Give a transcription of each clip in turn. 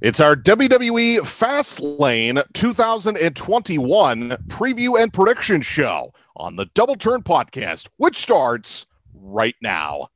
It's our WWE Fastlane 2021 preview and prediction show on the Double Turn podcast, which starts right now.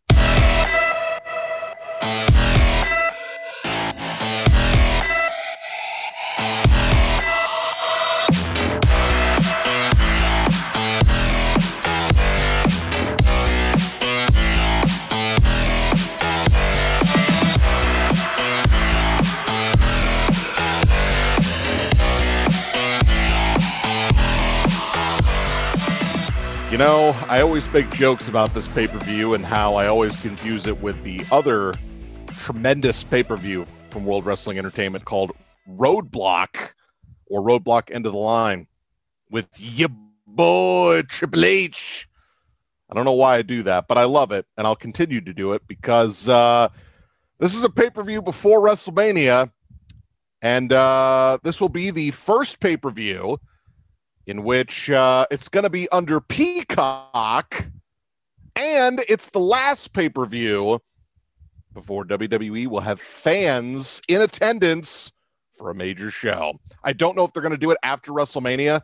You know, I always make jokes about this pay per view and how I always confuse it with the other tremendous pay per view from World Wrestling Entertainment called Roadblock or Roadblock End of the Line with your boy Triple H. I don't know why I do that, but I love it and I'll continue to do it because uh, this is a pay per view before WrestleMania. And uh, this will be the first pay per view in which uh, it's going to be under Peacock, and it's the last pay per view before WWE will have fans in attendance for a major show. I don't know if they're going to do it after WrestleMania,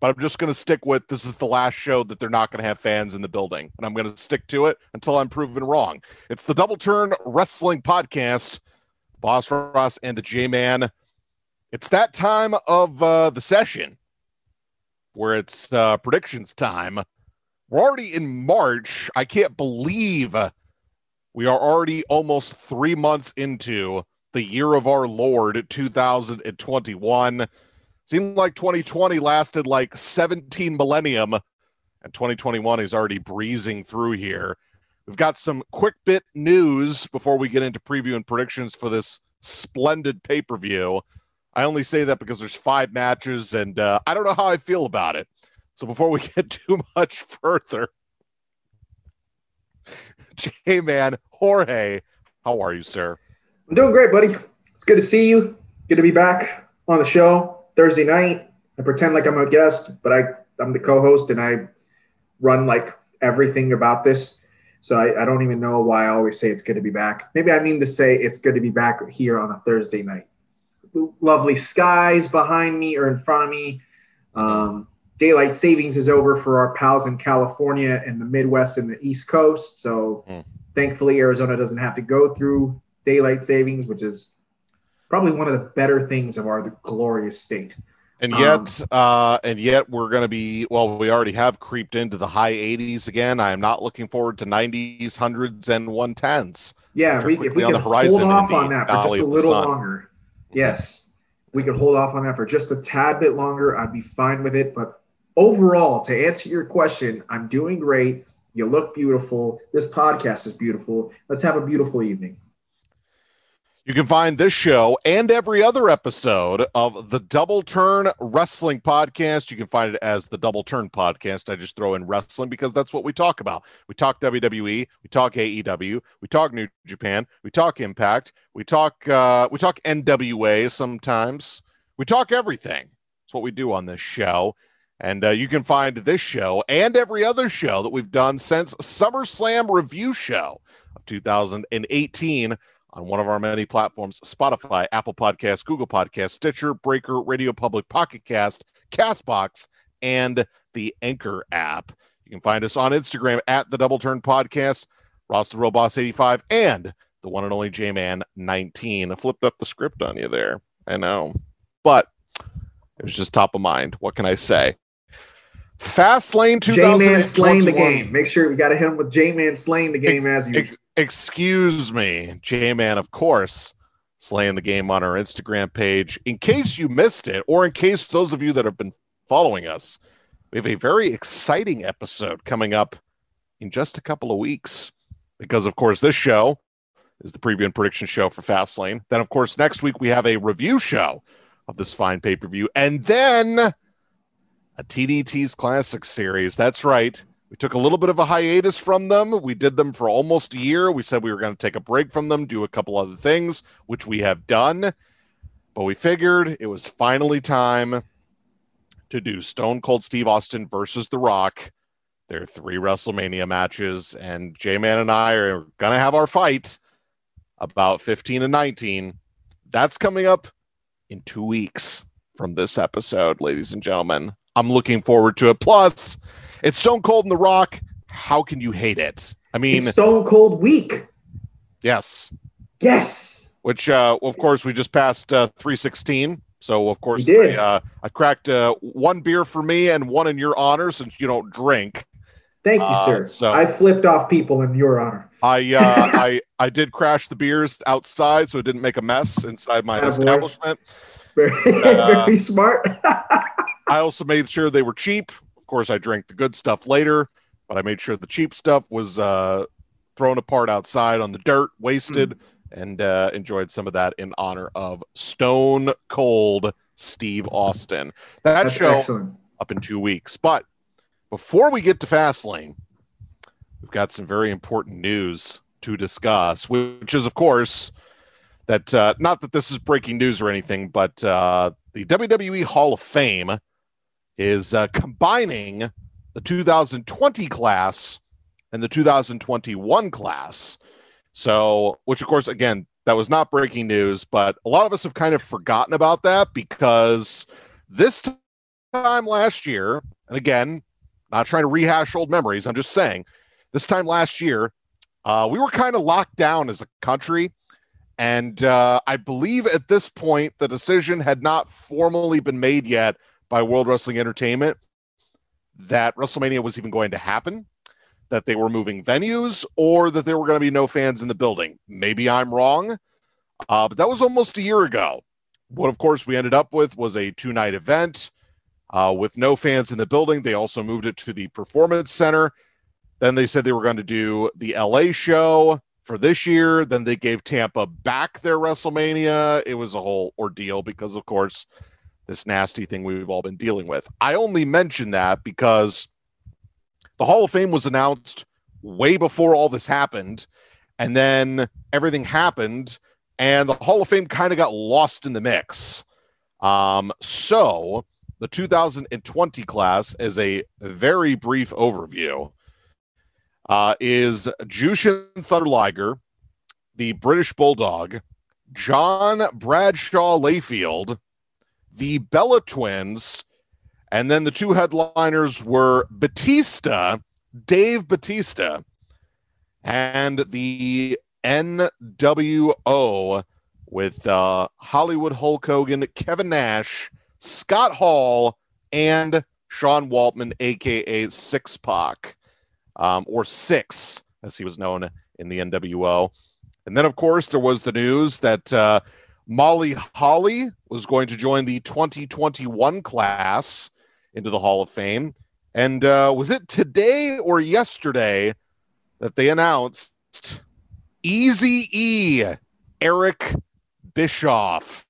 but I'm just going to stick with this is the last show that they're not going to have fans in the building, and I'm going to stick to it until I'm proven wrong. It's the Double Turn Wrestling Podcast, Boss Ross and the J Man. It's that time of uh, the session where it's uh, predictions time. We're already in March. I can't believe we are already almost three months into the year of our Lord 2021. Seemed like 2020 lasted like 17 millennium, and 2021 is already breezing through here. We've got some quick bit news before we get into preview and predictions for this splendid pay per view. I only say that because there's five matches, and uh, I don't know how I feel about it. So before we get too much further, J Man Jorge, how are you, sir? I'm doing great, buddy. It's good to see you. Good to be back on the show Thursday night. I pretend like I'm a guest, but I I'm the co-host and I run like everything about this. So I, I don't even know why I always say it's good to be back. Maybe I mean to say it's good to be back here on a Thursday night lovely skies behind me or in front of me. Um, daylight savings is over for our pals in California and the Midwest and the East Coast. So mm. thankfully, Arizona doesn't have to go through daylight savings, which is probably one of the better things of our glorious state. And yet, um, uh, and yet, we're going to be well. We already have creeped into the high 80s again. I am not looking forward to 90s, hundreds, and 110s. Yeah, we, if we can hold off on that for just a little longer, yes, we could hold off on that for just a tad bit longer. I'd be fine with it. But overall, to answer your question, I'm doing great. You look beautiful. This podcast is beautiful. Let's have a beautiful evening. You can find this show and every other episode of the Double Turn Wrestling Podcast. You can find it as the Double Turn Podcast. I just throw in wrestling because that's what we talk about. We talk WWE, we talk AEW, we talk New Japan, we talk Impact, we talk uh, we talk NWA sometimes. We talk everything. That's what we do on this show. And uh, you can find this show and every other show that we've done since SummerSlam Review Show of 2018 on one of our many platforms Spotify, Apple Podcasts, Google Podcasts, Stitcher, Breaker, Radio Public, Pocket Cast, Castbox, and the Anchor app. You can find us on Instagram at the Double Turn Podcast, Ross the Robots 85, and the one and only J Man 19. I flipped up the script on you there. I know. But it was just top of mind. What can I say? Fastlane 2021. J Man slaying the game. Make sure we got to hit him with J Man slaying the game as usual. Excuse me, J Man, of course, slaying the game on our Instagram page. In case you missed it, or in case those of you that have been following us, we have a very exciting episode coming up in just a couple of weeks. Because, of course, this show is the preview and prediction show for Fastlane. Then, of course, next week we have a review show of this fine pay per view. And then a TDT's Classic series. That's right. We took a little bit of a hiatus from them. We did them for almost a year. We said we were going to take a break from them, do a couple other things, which we have done. But we figured it was finally time to do Stone Cold Steve Austin versus The Rock. There are three WrestleMania matches, and J Man and I are going to have our fight about 15 and 19 that's coming up in two weeks from this episode, ladies and gentlemen. I'm looking forward to it. Plus, it's Stone Cold and The Rock. How can you hate it? I mean, It's Stone Cold Week. yes. Yes. Which, uh, of course, we just passed uh, 316. So, of course. I, uh, I cracked uh, one beer for me and one in your honor since you don't drink. Thank you, Uh, sir. so- I flipped off people in your honor. I uh, I I did crash the beers outside, so it didn't make a mess inside my Attaboy. establishment. Very, Uh, very smart. I also made sure they were cheap. Of course, I drank the good stuff later, but I made sure the cheap stuff was uh, thrown apart outside on the dirt, wasted, and uh, enjoyed some of that in honor of Stone Cold Steve Austin. That That's show excellent. up in two weeks. But before we get to Fastlane, we've got some very important news to discuss, which is, of course, that uh, not that this is breaking news or anything, but uh, the WWE Hall of Fame is uh, combining the 2020 class and the 2021 class. So, which of course, again, that was not breaking news, but a lot of us have kind of forgotten about that because this time last year, and again, not trying to rehash old memories, I'm just saying, this time last year, uh, we were kind of locked down as a country. And uh, I believe at this point, the decision had not formally been made yet by World Wrestling Entertainment that WrestleMania was even going to happen, that they were moving venues, or that there were going to be no fans in the building. Maybe I'm wrong, uh, but that was almost a year ago. What, of course, we ended up with was a two night event uh, with no fans in the building. They also moved it to the Performance Center. Then they said they were going to do the LA show for this year. Then they gave Tampa back their WrestleMania. It was a whole ordeal because, of course, this nasty thing we've all been dealing with. I only mention that because the Hall of Fame was announced way before all this happened. And then everything happened, and the Hall of Fame kind of got lost in the mix. Um, so the 2020 class, is a very brief overview, uh, is Jushin Thunder Liger, the British Bulldog, John Bradshaw Layfield, the Bella Twins, and then the two headliners were Batista, Dave Batista, and the NWO with uh, Hollywood Hulk Hogan, Kevin Nash, Scott Hall, and Sean Waltman, aka Six Pac, um, or Syxx, as he was known in the NWO. And then, of course, there was the news that uh, Molly Holly was going to join the 2021 class into the Hall of Fame. And uh, was it today or yesterday that they announced Easy E Eric Bischoff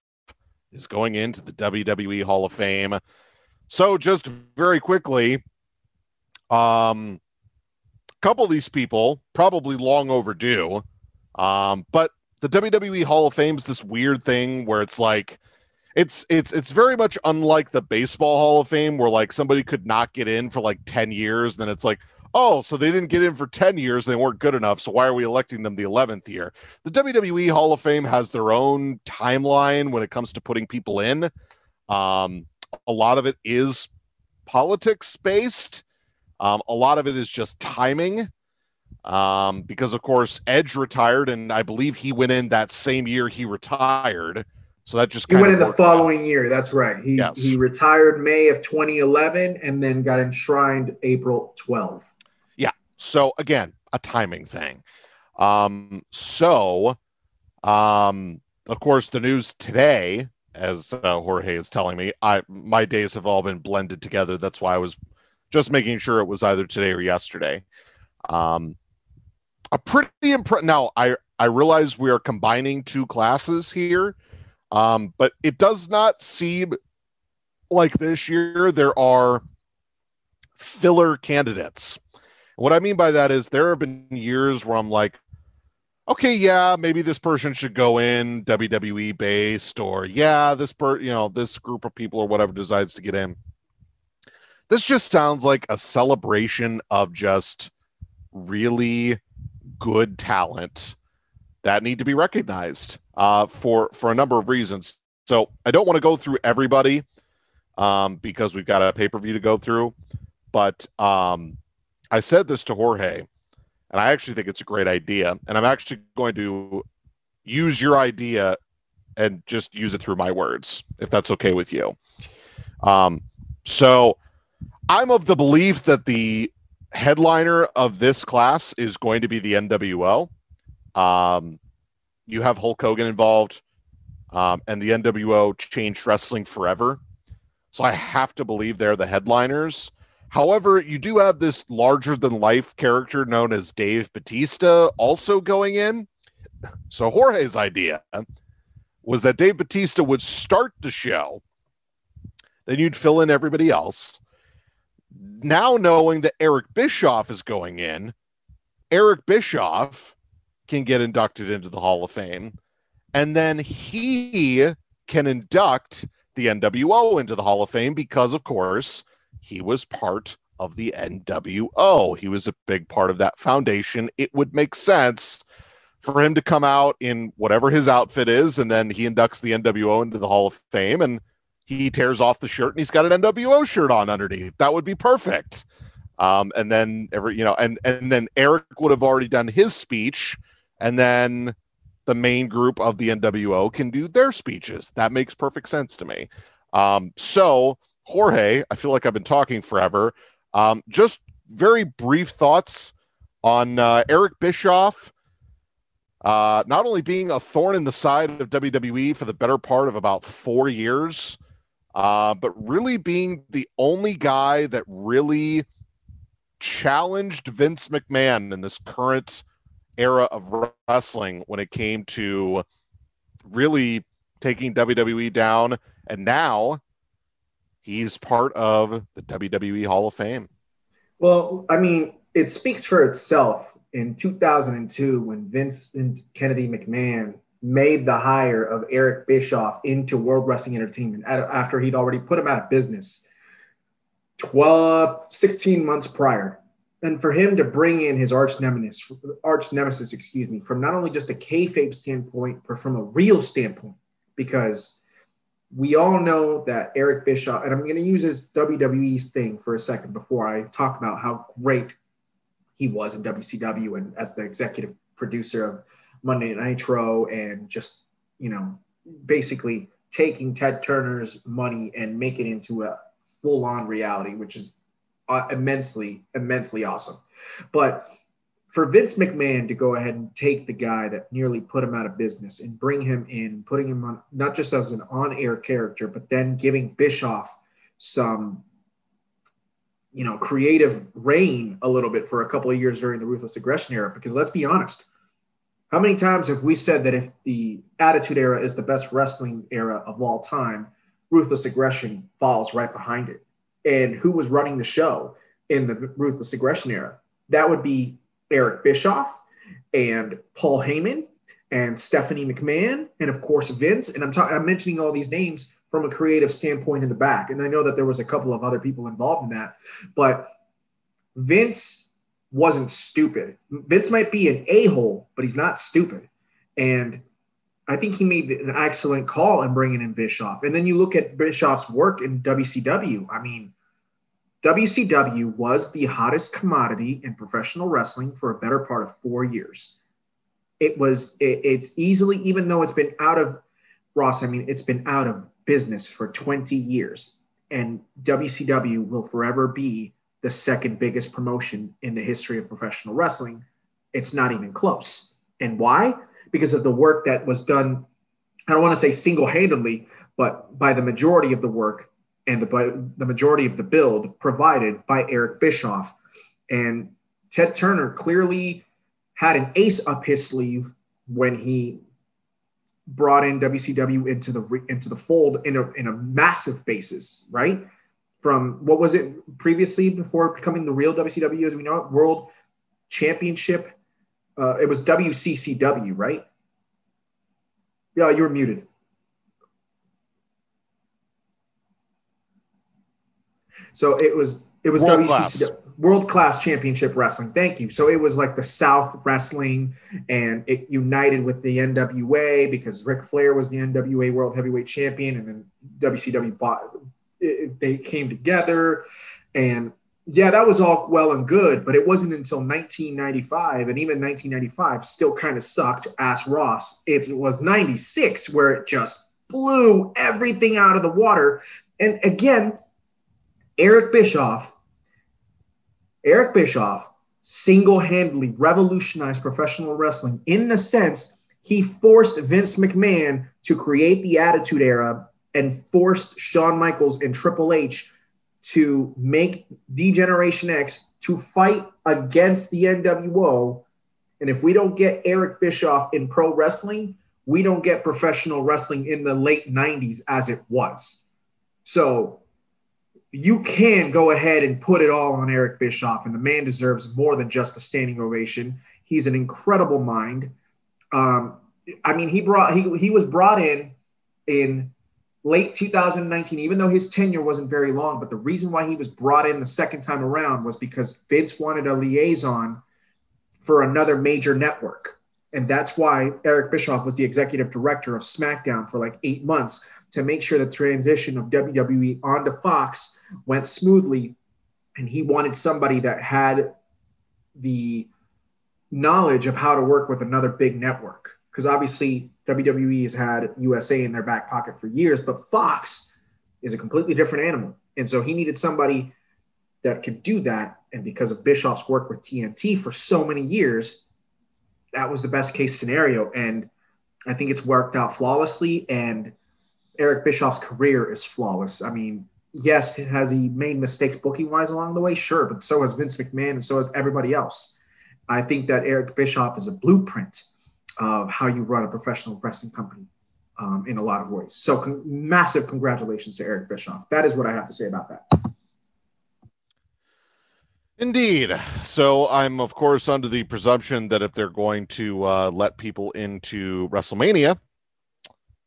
is going into the WWE Hall of Fame. So just very quickly, um, couple of these people probably long overdue, um, but the WWE Hall of Fame is this weird thing where it's like it's it's it's very much unlike the baseball Hall of Fame where like somebody could not get in for like 10 years then it's like oh so they didn't get in for 10 years they weren't good enough so why are we electing them the 11th year? The WWE Hall of Fame has their own timeline when it comes to putting people in. Um a lot of it is politics based um a lot of it is just timing um because of course Edge retired and I believe he went in that same year he retired so that just He went in the worked out. following year. That's right. He Yes. he retired May of 2011 and then got enshrined April 12. So again, a timing thing. Um, so, um, of course, the news today, as uh, Jorge is telling me, I my days have all been blended together. That's why I was just making sure it was either today or yesterday. Um, a pretty impre- now. I I realize we are combining two classes here, um, but it does not seem like this year there are filler candidates. What I mean by that is there have been years where I'm like, okay, yeah, maybe this person should go in WWE based, or yeah, this per you know, this group of people or whatever decides to get in. This just sounds like a celebration of just really good talent that need to be recognized. uh, for for a number of reasons. So I don't want to go through everybody um, because we've got a pay per view to go through. But um, I said this to Jorge, and I actually think it's a great idea. And I'm actually going to use your idea and just use it through my words, if that's okay with you. Um, so I'm of the belief that the headliner of this class is going to be the NWO. Um, you have Hulk Hogan involved, um, and the NWO changed wrestling forever. So I have to believe they're the headliners. However, you do have this larger than life character known as Dave Batista also going in. So Jorge's idea was that Dave Batista would start the show, then you'd fill in everybody else. Now knowing that Eric Bischoff is going in, Eric Bischoff can get inducted into the Hall of Fame, and then he can induct the NWO into the Hall of Fame because, of course, he was part of the NWO. He was a big part of that foundation. It would make sense for him to come out in whatever his outfit is, and then he inducts the NWO into the Hall of Fame, and he tears off the shirt and he's got an NWO shirt on underneath. That would be perfect. Um, and then every you know, and and then Eric would have already done his speech, and then the main group of the NWO can do their speeches. That makes perfect sense to me. Um, so Jorge, I feel like I've been talking forever. Um, just very brief thoughts on uh, Eric Bischoff uh, not only being a thorn in the side of WWE for the better part of about four years, uh, but really being the only guy that really challenged Vince McMahon in this current era of wrestling when it came to really taking WWE down. And now he's part of the WWE Hall of Fame. Well, I mean, it speaks for itself in 2002 when Vincent Kennedy McMahon made the hire of Eric Bischoff into World Wrestling Entertainment after he'd already put him out of business 12, 16 months prior. And for him to bring in his arch nemesis, arch nemesis, excuse me, from not only just a kayfabe standpoint, but from a real standpoint, because we all know that Eric Bischoff, and I'm going to use his WWE's thing for a second before I talk about how great he was in WCW and as the executive producer of Monday Nitro and just, you know, basically taking Ted Turner's money and make it into a full on reality, which is uh, immensely, immensely awesome. But for Vince McMahon to go ahead and take the guy that nearly put him out of business and bring him in, putting him on not just as an on air character, but then giving Bischoff some you know, creative rein a little bit for a couple of years during the ruthless aggression era. Because let's be honest, how many times have we said that if the Attitude Era is the best wrestling era of all time, ruthless aggression falls right behind it? And who was running the show in the ruthless aggression era? That would be Eric Bischoff and Paul Heyman and Stephanie McMahon and of course Vince. And I'm talking, I'm mentioning all these names from a creative standpoint in the back. And I know that there was a couple of other people involved in that, but Vince wasn't stupid. Vince might be an a-hole, but he's not stupid. And I think he made an excellent call in bringing in Bischoff. And then you look at Bischoff's work in WCW. I mean, WCW was the hottest commodity in professional wrestling for a better part of four years. It was, it, it's easily, even though it's been out of Ross, I mean, it's been out of business for 20 years, and WCW will forever be the second biggest promotion in the history of professional wrestling. It's not even close. And why? Because of the work that was done, I don't want to say single handedly, but by the majority of the work and the, the majority of the build provided by Eric Bischoff. And Ted Turner clearly had an ace up his sleeve when he brought in WCW into the into the fold in a in a massive basis, right? From what was it previously before becoming the real WCW as we know it, World Championship. Uh, it was WCCW, right? Yeah, you were muted. So it was it was World WCCW class. World Class Championship Wrestling. Thank you. So it was like the South Wrestling, and it united with the NWA because Ric Flair was the NWA World Heavyweight Champion, and then WCW bought. It, they came together, and yeah, that was all well and good, but it wasn't until 1995, and even 1995 still kind of sucked. Ass Ross. It was 96 where it just blew everything out of the water. And again, Eric Bischoff, Eric Bischoff single handedly revolutionized professional wrestling in the sense he forced Vince McMahon to create the Attitude Era and forced Shawn Michaels and Triple H to make D-Generation X to fight against the NWO. And if we don't get Eric Bischoff in pro wrestling, we don't get professional wrestling in the late 90s as it was. So you can go ahead and put it all on Eric Bischoff, and the man deserves more than just a standing ovation. He's an incredible mind. Um, I mean, he brought he he was brought in in late 2019, even though his tenure wasn't very long. But the reason why he was brought in the second time around was because Vince wanted a liaison for another major network. And that's why Eric Bischoff was the executive director of SmackDown for like eight months to make sure the transition of WWE onto Fox went smoothly. And he wanted somebody that had the knowledge of how to work with another big network. Because obviously, WWE has had USA in their back pocket for years, but Fox is a completely different animal. And so he needed somebody that could do that. And because of Bischoff's work with TNT for so many years, that was the best case scenario. And I think it's worked out flawlessly. And Eric Bischoff's career is flawless. I mean, yes, has he made mistakes booking wise along the way? Sure, but so has Vince McMahon and so has everybody else. I think that Eric Bischoff is a blueprint of how you run a professional wrestling company um, in a lot of ways. So, con- massive congratulations to Eric Bischoff. That is what I have to say about that. Indeed. So I'm, of course, under the presumption that if they're going to uh, let people into WrestleMania,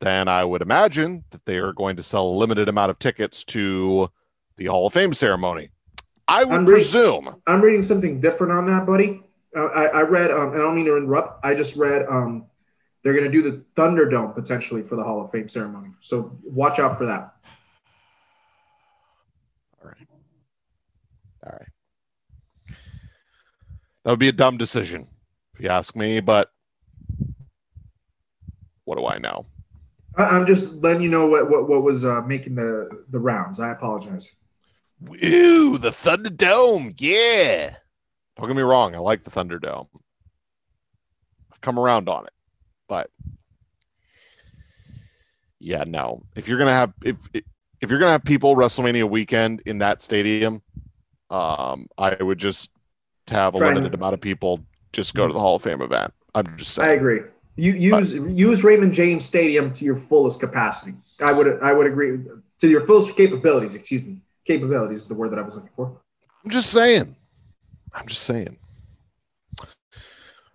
then I would imagine that they are going to sell a limited amount of tickets to the Hall of Fame ceremony. I would I'm reading- presume. I'm reading something different on that, buddy. I, I read, um, and I don't mean to interrupt. I just read um, they're going to do the Thunderdome potentially for the Hall of Fame ceremony. So watch out for that. All right. All right. That would be a dumb decision, if you ask me, but what do I know? I'm just letting you know what what, what was uh, making the the rounds. I apologize. Ooh, the Thunderdome. Yeah. Don't get me wrong. I like the Thunderdome. I've come around on it. But yeah, no. If you're gonna have if if you're gonna have people WrestleMania weekend in that stadium, um, I would just have a limited amount of people just go to the Hall of Fame event. I'm just saying. I agree. You use use Raymond James Stadium to your fullest capacity. I would I would agree to your fullest capabilities. Excuse me, capabilities is the word that I was looking for. I'm just saying. I'm just saying.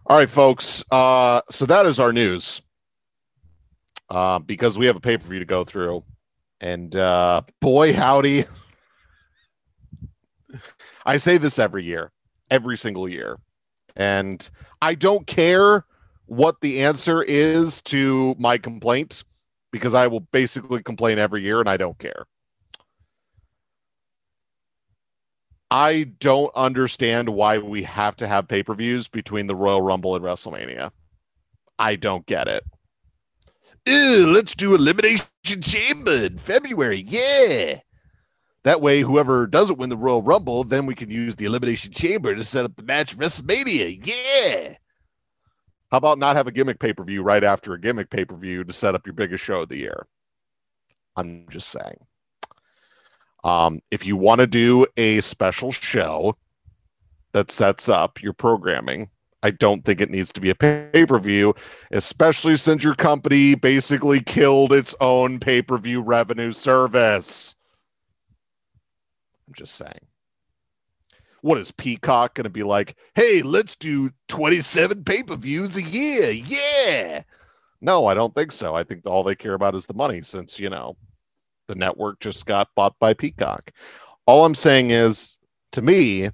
All right, folks. Uh, so that is our news. Uh, because we have a pay per view to go through, and uh, boy, howdy! I say this every year, every single year, and I don't care what the answer is to my complaint because I will basically complain every year, and I don't care. I don't understand why we have to have pay per views between the Royal Rumble and WrestleMania. I don't get it. Ew, let's do Elimination Chamber in February. Yeah. That way, whoever doesn't win the Royal Rumble, then we can use the Elimination Chamber to set up the match WrestleMania. Yeah. How about not have a gimmick pay per view right after a gimmick pay per view to set up your biggest show of the year? I'm just saying. Um, if you want to do a special show that sets up your programming, I don't think it needs to be a pay per view, especially since your company basically killed its own pay per view revenue service. I'm just saying. What is Peacock going to be like? Hey, let's do 27 pay per views a year. Yeah. No, I don't think so. I think all they care about is the money since, you know, the network just got bought by Peacock. All I'm saying is, to me,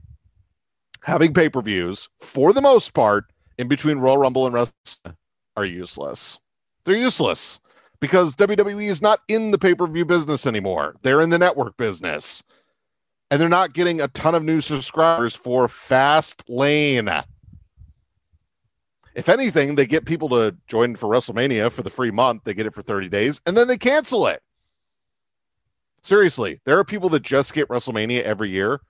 having pay per views for the most part in between Royal Rumble and Wrestling are useless. They're useless because WWE is not in the pay per view business anymore. They're in the network business. And they're not getting a ton of new subscribers for Fastlane. If anything, they get people to join for WrestleMania for the free month. They get it for 30 days and then they cancel it. Seriously, there are people that just get WrestleMania every year,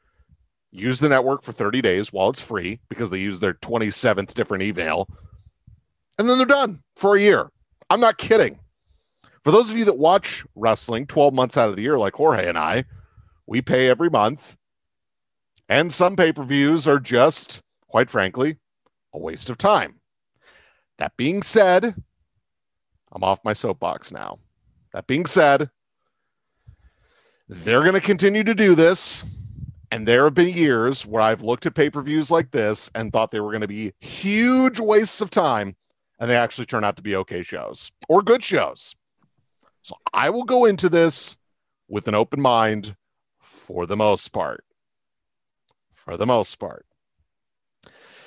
use the network for 30 days while it's free because they use their 27th different email, and then they're done for a year. I'm not kidding. For those of you that watch wrestling 12 months out of the year, like Jorge and I, we pay every month. And some pay per views are just, quite frankly, a waste of time. That being said, I'm off my soapbox now. That being said, they're going to continue to do this. And there have been years where I've looked at pay per views like this and thought they were going to be huge wastes of time. And they actually turn out to be okay shows or good shows. So I will go into this with an open mind for the most part. For the most part.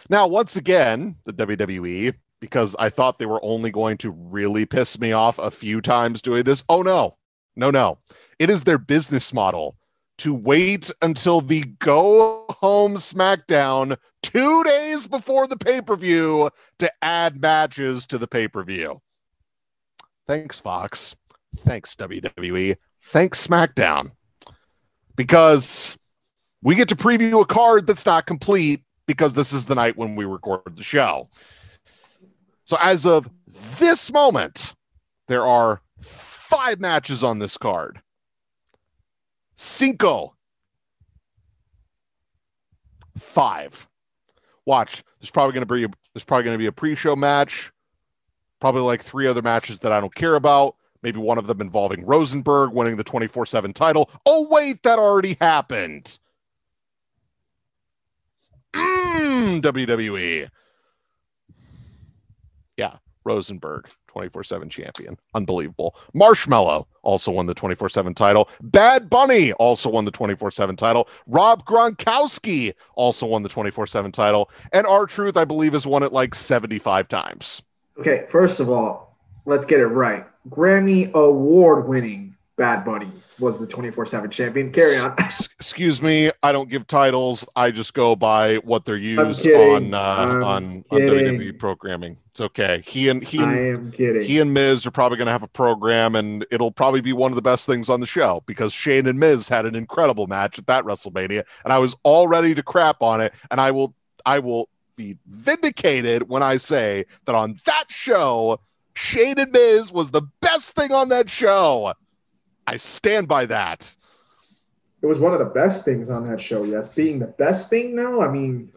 Now, once again, the WWE, because I thought they were only going to really piss me off a few times doing this. Oh, no, no, no. It is their business model to wait until the go home SmackDown two days before the pay per view to add matches to the pay per view. Thanks, Fox. Thanks, WWE. Thanks, SmackDown. Because we get to preview a card that's not complete because this is the night when we record the show. So, as of this moment, there are five matches on this card. Cinco. Five. Watch. There's probably going to be a, there's probably going to be a pre-show match. Probably like three other matches that I don't care about. Maybe one of them involving Rosenberg winning the 24/7 title. Oh wait, that already happened. Mm, WWE. Yeah, Rosenberg, 24 7 champion. Unbelievable. Marshmello also won the 24 7 title. Bad Bunny also won the 24 7 title. Rob Gronkowski also won the 24 7 title. And R-Truth, I believe, has won it like 75 times. Okay, first of all, let's get it right. Grammy award winning Bad Bunny was the 24 7 champion. Carry on. Excuse me. I don't give titles. I just go by what they're used on uh, on on WWE programming. It's okay. He and he and he and Miz are probably going to have a program, and it'll probably be one of the best things on the show because Shane and Miz had an incredible match at that WrestleMania, and I was all ready to crap on it, and I will I will be vindicated when I say that on that show, Shane and Miz was the best thing on that show. I stand by that. It was one of the best things on that show. Yes, being the best thing. No, I mean,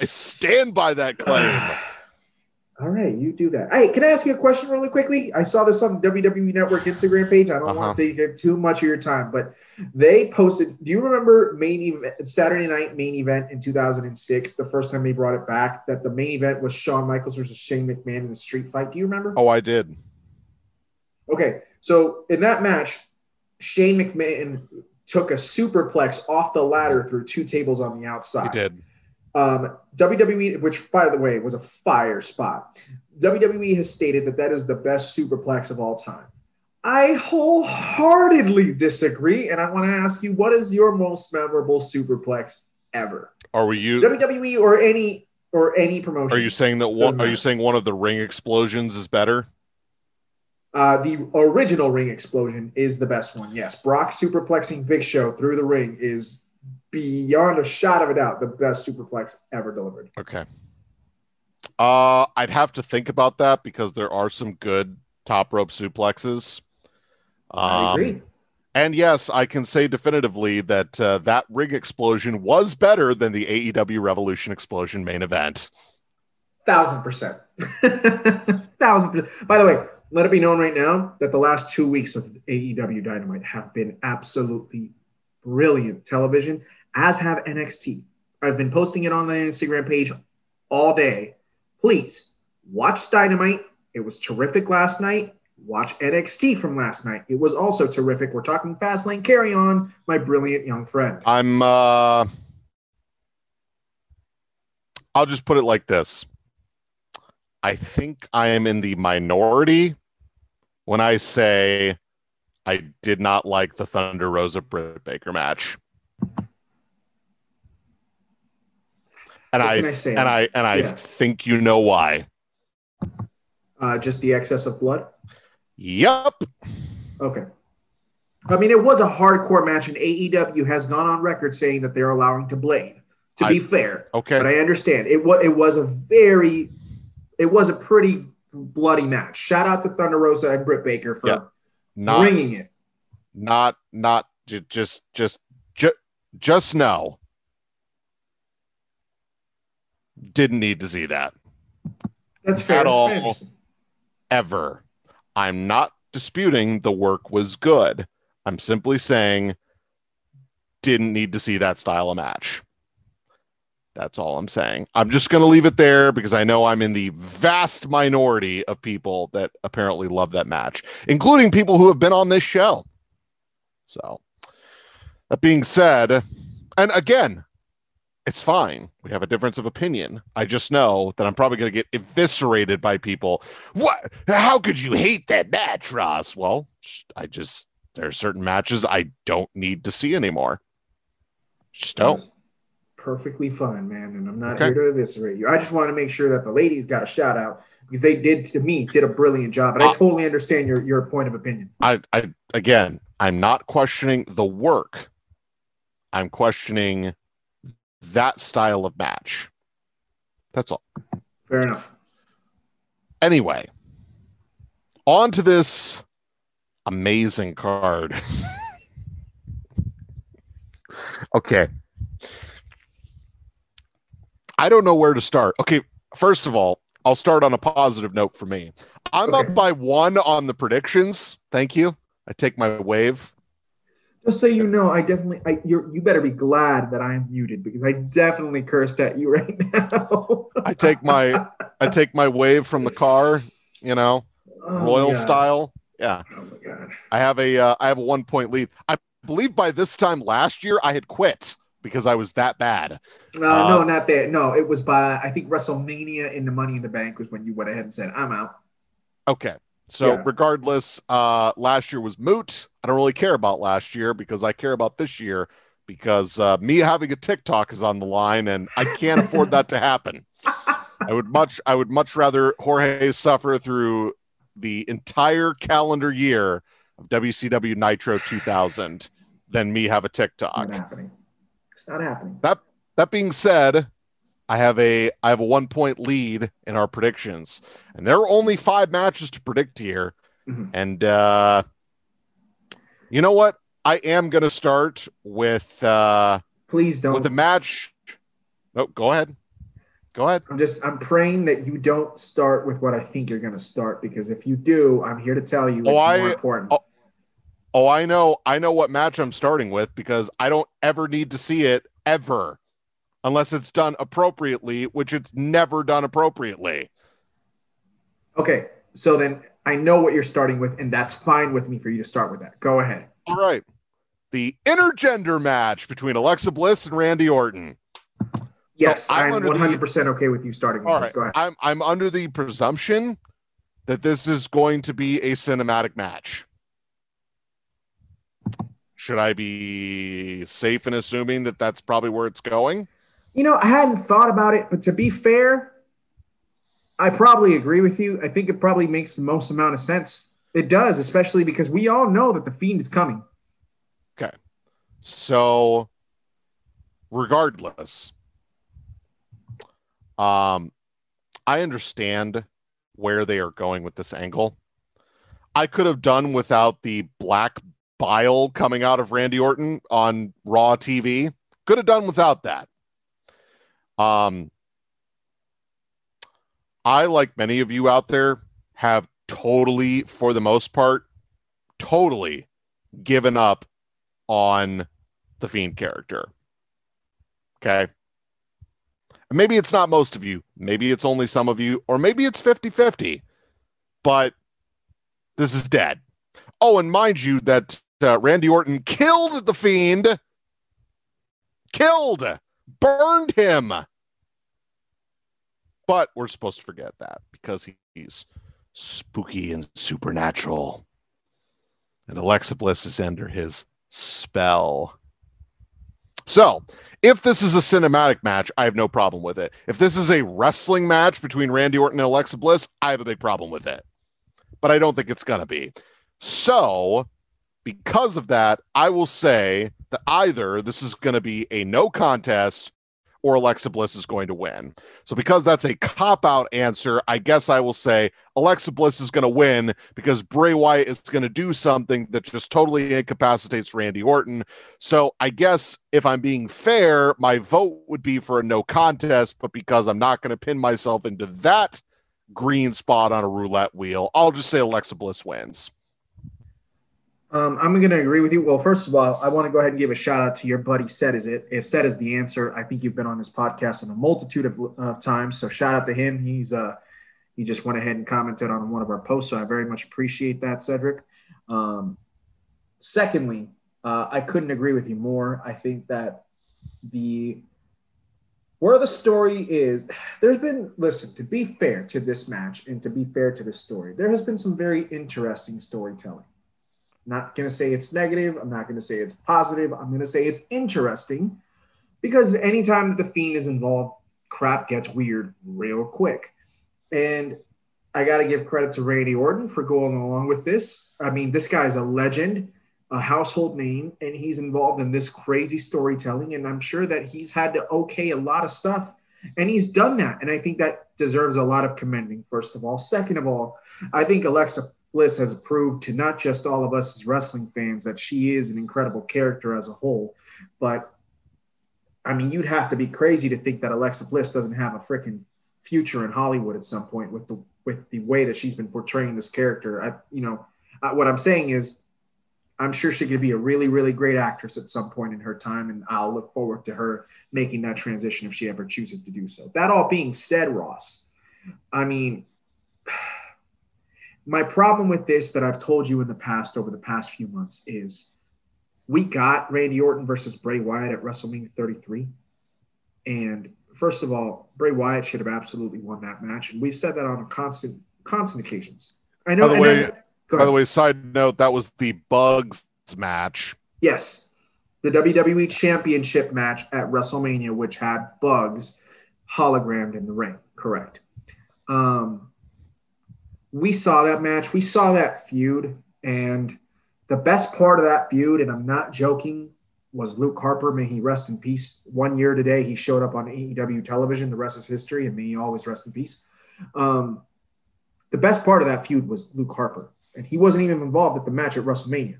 I stand by that claim. All right, you do that. Hey, can I ask you a question really quickly? I saw this on the WWE Network Instagram page. I don't uh-huh. want to take too much of your time, but they posted. Do you remember main event Saturday night main event in 2006? The first time they brought it back, that the main event was Shawn Michaels versus Shane McMahon in a street fight. Do you remember? Oh, I did. Okay, so in that match, Shane McMahon took a superplex off the ladder through two tables on the outside. He did. Um, WWE, which by the way was a fire spot, WWE has stated that that is the best superplex of all time. I wholeheartedly disagree, and I want to ask you, what is your most memorable superplex ever? Are we you WWE or any or any promotion? Are you saying that one? Are you saying one of the ring explosions is better? Uh, the original ring explosion is the best one. Yes, Brock superplexing Big Show through the ring is beyond a shot of a doubt the best superplex ever delivered. Okay. Uh, I'd have to think about that because there are some good top rope suplexes. Um, I agree. And yes, I can say definitively that uh, that ring explosion was better than the AEW Revolution explosion main event. Thousand percent. Thousand percent. By the way, let it be known right now that the last two weeks of AEW Dynamite have been absolutely brilliant television, as have NXT. I've been posting it on the Instagram page all day. Please watch Dynamite. It was terrific last night. watch NXT from last night. It was also terrific. We're talking Fastlane. Carry on, my brilliant young friend. I'm. uh I'll just put it like this. I think I am in the minority when I say I did not like the Thunder Rosa Britt Baker match. And I, I and I and I Yeah. think you know why. Uh, just the excess of blood. Yep. Okay. I mean, it was a hardcore match, and AEW has gone on record saying that they're allowing to blade. To be fair, Okay. but I understand it. Was it was a very, it was a pretty bloody match. Shout out to Thunder Rosa and Britt Baker for Yeah. not bringing it. not not ju- just just ju- just know didn't need to see that That's fair. At all. Ever i'm not disputing the work was good i'm simply saying didn't need to see that style of match that's all i'm saying i'm just going to leave it there because i know i'm in the vast minority of people that apparently love that match including people who have been on this show so that being said and again it's fine. We have a difference of opinion. I just know that I'm probably going to get eviscerated by people. What? How could you hate that match, Ross? Well, I just there are certain matches I don't need to see anymore. Just don't. Perfectly fine, man. And I'm not Okay. here to eviscerate you. I just want to make sure that the ladies got a shout out because they did to me did a brilliant job. And I Uh, totally understand your your point of opinion. I, I again, I'm not questioning the work. I'm questioning that style of match. That's all. Fair enough. Anyway, on to this amazing card. okay. I don't know where to start. Okay, first of all, I'll start on a positive note for me. I'm Okay. up by one on the predictions. Thank you. I take my wave. Just so you know, I definitely I you you better be glad that I am muted because I definitely cursed at you right now. I take my I take my wave from the car, you know, Oh, royal God. style. Yeah. Oh my god. I have a uh, I have a one point lead. I believe by this time last year I had quit because I was that bad. No, Uh, no, not that. No, it was by I think WrestleMania in the Money in the Bank was when you went ahead and said I'm out. Okay. So Yeah. regardless, uh last year was moot. I don't really care about last year because I care about this year because uh, me having a TikTok is on the line and I can't afford that to happen. I would much I would much rather Jorge suffer through the entire calendar year of WCW Nitro 2000 than me have a TikTok. It's not happening. That that being said, I have a I have a one point lead in our predictions, and there are only five matches to predict here. Mhm. And uh, you know what? I am going to start with uh, Please don't. with a match. No, go ahead. Go ahead. I'm just I'm praying that you don't start with what I think you're going to start because if you do, I'm here to tell you it's Oh, I- more important. oh, Oh, I know. I know what match I'm starting with because I don't ever need to see it ever, unless it's done appropriately, which it's never done appropriately. Okay, so then I know what you're starting with, and that's fine with me for you to start with that. Go ahead. All right. The intergender match between Alexa Bliss and Randy Orton. Yes, I'm I'm 100% okay with you starting with All this. right. Go ahead. I'm I'm under the presumption that this is going to be a cinematic match. Should I be safe in assuming that that's probably where it's going? You know, I hadn't thought about it, but to be fair, I probably agree with you. I think it probably makes the most amount of sense. It does, especially because we all know that the fiend is coming. Okay. So, regardless, um, I understand where they are going with this angle. I could have done without the black bile coming out of Randy Orton on Raw TV. Could have done without that. Um, I, like many of you out there, have totally, for the most part, totally given up on the Fiend character. Okay. Maybe it's not most of you. Maybe it's only some of you, or maybe it's 50 50. But This is dead. Oh, and mind you that uh, Randy Orton killed the Fiend. Killed. Burned him. But we're supposed to forget that because he's spooky and supernatural. And Alexa Bliss is under his spell. So, if this is a cinematic match, I have no problem with it. If this is a wrestling match between Randy Orton and Alexa Bliss, I have a big problem with it. But I don't think it's going to be. So, because of that, I will say that either this is going to be a no contest or Alexa Bliss is going to win. So, because that's a cop out answer, I guess I will say Alexa Bliss is going to win because Bray Wyatt is going to do something that just totally incapacitates Randy Orton. So, I guess if I'm being fair, my vote would be for a no contest, but because I'm not going to pin myself into that green spot on a roulette wheel, I'll just say Alexa Bliss wins. Um, I'm going to agree with you. Well, first of all, I want to go ahead and give a shout out to your buddy. Said is it? If said is the answer. I think you've been on this podcast on a multitude of uh, times. So shout out to him. He's uh, he just went ahead and commented on one of our posts. So I very much appreciate that, Cedric. Um, secondly, uh, I couldn't agree with you more. I think that the where the story is, there's been listen. To be fair to this match and to be fair to this story, there has been some very interesting storytelling not going to say it's negative. I'm not going to say it's positive. I'm going to say it's interesting because anytime that the fiend is involved, crap gets weird real quick. And I got to give credit to Randy Orton for going along with this. I mean, this guy's a legend, a household name, and he's involved in this crazy storytelling. And I'm sure that he's had to okay a lot of stuff, and he's done that. And I think that deserves a lot of commending, first of all. Second of all, I think Alexa Bliss has proved to not just all of us as wrestling fans that she is an incredible character as a whole, but I mean, you'd have to be crazy to think that Alexa Bliss doesn't have a freaking future in Hollywood at some point with the with the way that she's been portraying this character. I, you know, uh, what I'm saying is, I'm sure she could be a really, really great actress at some point in her time, and I'll look forward to her making that transition if she ever chooses to do so. That all being said, Ross, I mean my problem with this that I've told you in the past over the past few months is we got Randy Orton versus Bray Wyatt at WrestleMania 33. And first of all, Bray Wyatt should have absolutely won that match. And we've said that on constant constant occasions. I know. By the way, by the way, side note, that was the Bugs match. Yes. The WWE Championship match at WrestleMania, which had Bugs hologrammed in the ring. Correct. Um, we saw that match, we saw that feud, and the best part of that feud, and I'm not joking, was Luke Harper. May he rest in peace. One year today, he showed up on AEW television. The rest is history, and may he always rest in peace. Um, the best part of that feud was Luke Harper, and he wasn't even involved at the match at WrestleMania.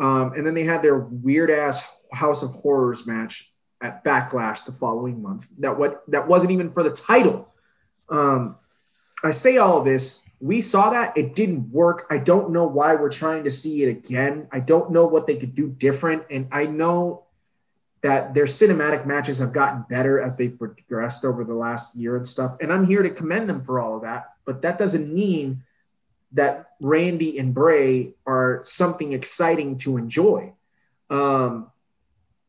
Um, and then they had their weird ass House of Horrors match at Backlash the following month. That what that wasn't even for the title. Um, I say all this we saw that it didn't work. I don't know why we're trying to see it again. I don't know what they could do different. And I know that their cinematic matches have gotten better as they've progressed over the last year and stuff. And I'm here to commend them for all of that. But that doesn't mean that Randy and Bray are something exciting to enjoy. Um,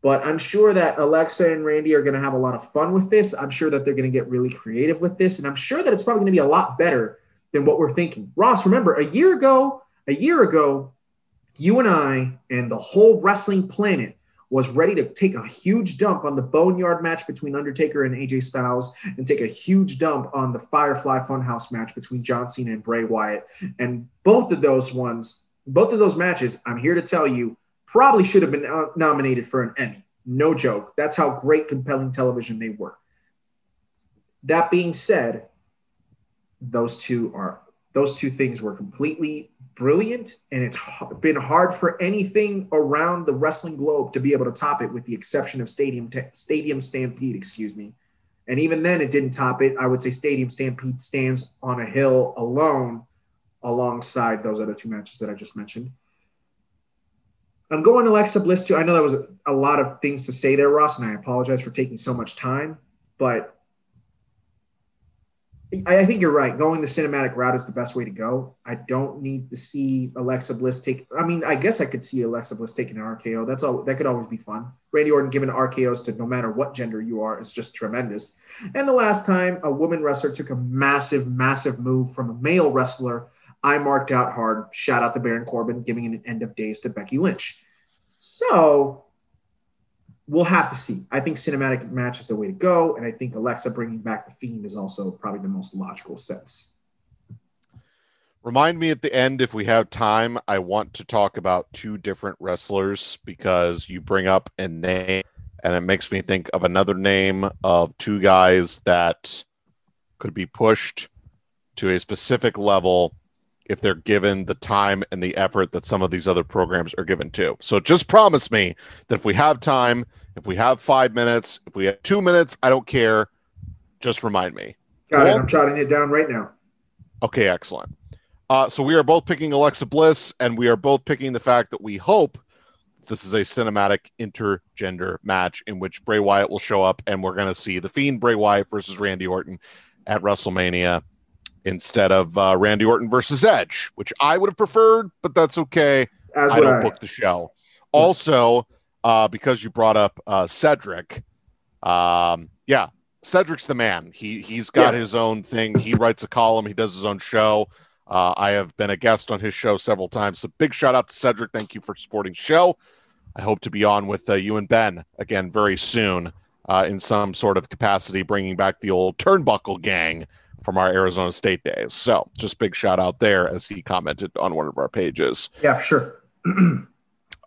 but I'm sure that Alexa and Randy are going to have a lot of fun with this. I'm sure that they're going to get really creative with this. And I'm sure that it's probably going to be a lot better than what we're thinking. Ross, remember a year ago, a year ago, you and I and the whole wrestling planet was ready to take a huge dump on the Boneyard match between Undertaker and AJ Styles and take a huge dump on the Firefly Funhouse match between John Cena and Bray Wyatt. And both of those ones, both of those matches, I'm here to tell you, probably should have been nominated for an Emmy. No joke. That's how great, compelling television they were. That being said, those two are those two things were completely brilliant and it's been hard for anything around the wrestling globe to be able to top it with the exception of stadium stadium stampede excuse me. And even then it didn't top it. I would say stadium stampede stands on a hill alone alongside those other two matches that i just mentioned. I'm going to alexa bliss too. I know that was a lot of things to say there ross and i apologize for taking so much time but I, think you're right. Going the cinematic route is the best way to go. I don't need to see Alexa Bliss take. I mean, I guess I could see Alexa Bliss taking an RKO. That's all. That could always be fun. Randy Orton giving RKO's to no matter what gender you are is just tremendous. And the last time a woman wrestler took a massive, massive move from a male wrestler, I marked out hard. Shout out to Baron Corbin giving an end of days to Becky Lynch. So we'll have to see. I think cinematic match is the way to go, and I think Alexa bringing back the Fiend is also probably the most logical sense. Remind me at the end if we have time. I want to talk about two different wrestlers because you bring up a name, and it makes me think of another name of two guys that could be pushed to a specific level if they're given the time and the effort that some of these other programs are given to. So just promise me that if we have time, if we have five minutes, if we have two minutes, I don't care. Just remind me. Got it. I'm jotting it down right now. Okay, excellent. Uh, so we are both picking Alexa Bliss, and we are both picking the fact that we hope this is a cinematic intergender match in which Bray Wyatt will show up, and we're going to see the Fiend Bray Wyatt versus Randy Orton at WrestleMania instead of uh, Randy Orton versus Edge, which I would have preferred, but that's okay. As I don't I. book the show. Also, uh, because you brought up uh, Cedric, um, yeah, Cedric's the man. He he's got yeah. his own thing. He writes a column. He does his own show. Uh, I have been a guest on his show several times. So big shout out to Cedric. Thank you for supporting show. I hope to be on with uh, you and Ben again very soon uh, in some sort of capacity, bringing back the old Turnbuckle gang from our Arizona State days. So just big shout out there as he commented on one of our pages. Yeah, sure.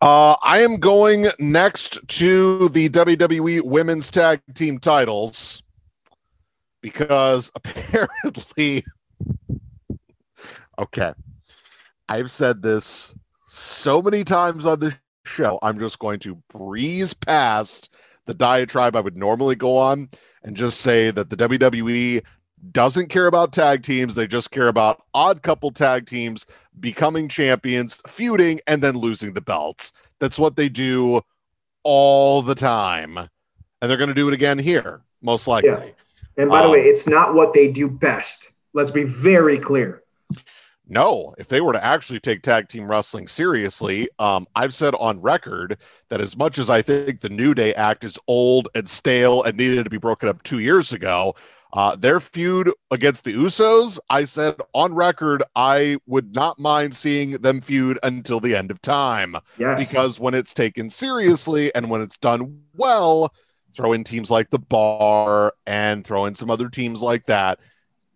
uh, I am going next to the WWE Women's Tag Team titles because apparently, okay, I've said this so many times on the show. I'm just going to breeze past the diatribe I would normally go on and just say that the WWE doesn't care about tag teams. They just care about odd couple tag teams becoming champions, feuding, and then losing the belts. That's what they do all the time. And they're going to do it again here, most likely. Yeah. And by um, the way, it's not what they do best. Let's be very clear. No, if they were to actually take tag team wrestling seriously, um, I've said on record that as much as I think the New Day act is old and stale and needed to be broken up two years ago, uh, their feud against the Usos, I said on record, I would not mind seeing them feud until the end of time. Yes. Because when it's taken seriously and when it's done well, throw in teams like the Bar and throw in some other teams like that,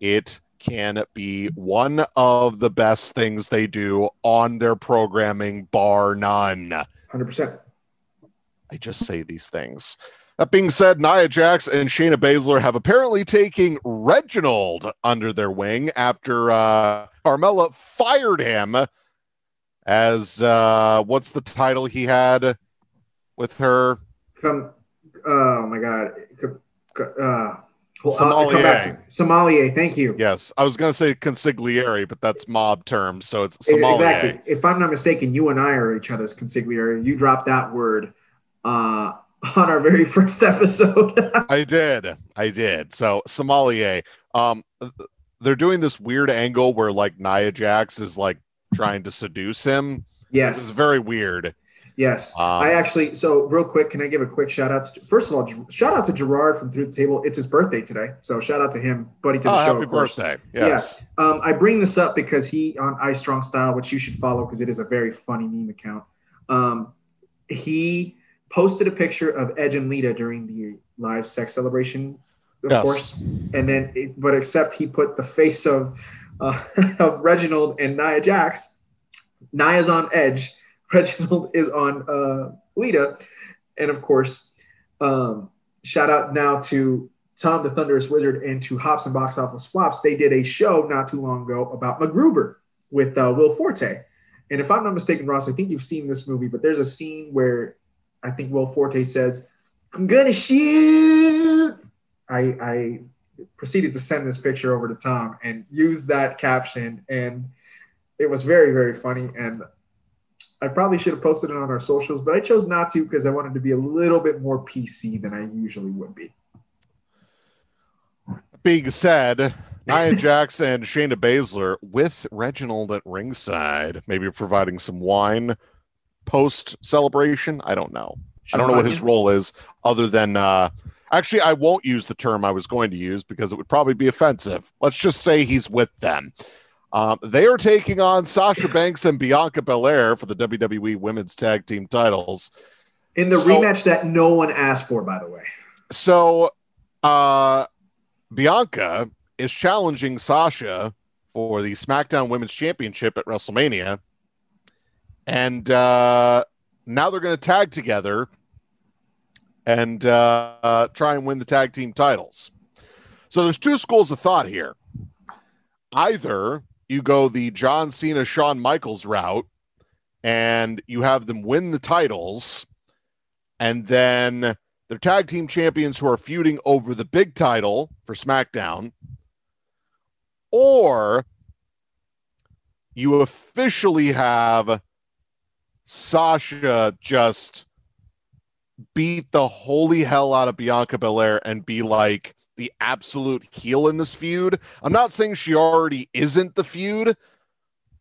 it can be one of the best things they do on their programming, bar none. 100%. I just say these things. That being said, Nia Jax and Shayna Baszler have apparently taken Reginald under their wing after uh, Carmella fired him as uh, what's the title he had with her? Come, oh my god, uh, Sommelier. Sommelier, thank you. Yes, I was going to say consigliere, but that's mob term, so it's sommelier. Exactly. If I'm not mistaken, you and I are each other's consigliere. You dropped that word. Uh, on our very first episode. I did. I did. So sommelier. Um they're doing this weird angle where like Nia Jax is like trying to seduce him. Yes. This is very weird. Yes. Um, I actually so real quick, can I give a quick shout out to first of all, shout out to Gerard from Through the Table. It's his birthday today. So shout out to him, buddy to the oh, show. Happy birthday. Yes. Yeah. Um, I bring this up because he on I Strong Style, which you should follow because it is a very funny meme account. Um, he posted a picture of Edge and Lita during the live sex celebration, of yes. course, and then it, but except he put the face of uh, of Reginald and Nia Jax. Nia's on Edge, Reginald is on uh, Lita, and of course, um, shout out now to Tom the Thunderous Wizard and to Hops and Box Office Flops. They did a show not too long ago about MacGruber with uh, Will Forte. And if I'm not mistaken, Ross, I think you've seen this movie, but there's a scene where I think Will Forte says, I'm gonna shoot. I, I proceeded to send this picture over to Tom and use that caption. And it was very, very funny. And I probably should have posted it on our socials, but I chose not to because I wanted to be a little bit more PC than I usually would be. Being said, Nia Jax and Shayna Baszler with Reginald at ringside, maybe providing some wine post celebration. I don't know. I don't know what his role is other than uh actually I won't use the term I was going to use because it would probably be offensive. Let's just say he's with them. Um, they are taking on Sasha Banks and Bianca Belair for the WWE Women's Tag Team titles in the so, rematch that no one asked for, by the way. So, uh, Bianca is challenging Sasha for the SmackDown Women's Championship at WrestleMania, and uh, now they're going to tag together and uh, try and win the tag team titles. So there's two schools of thought here. Either you go the John Cena, Shawn Michaels route, and you have them win the titles, and then they're tag team champions who are feuding over the big title for SmackDown, or you officially have Sasha just beat the holy hell out of Bianca Belair and be like the absolute heel in this feud. I'm not saying she already isn't the feud,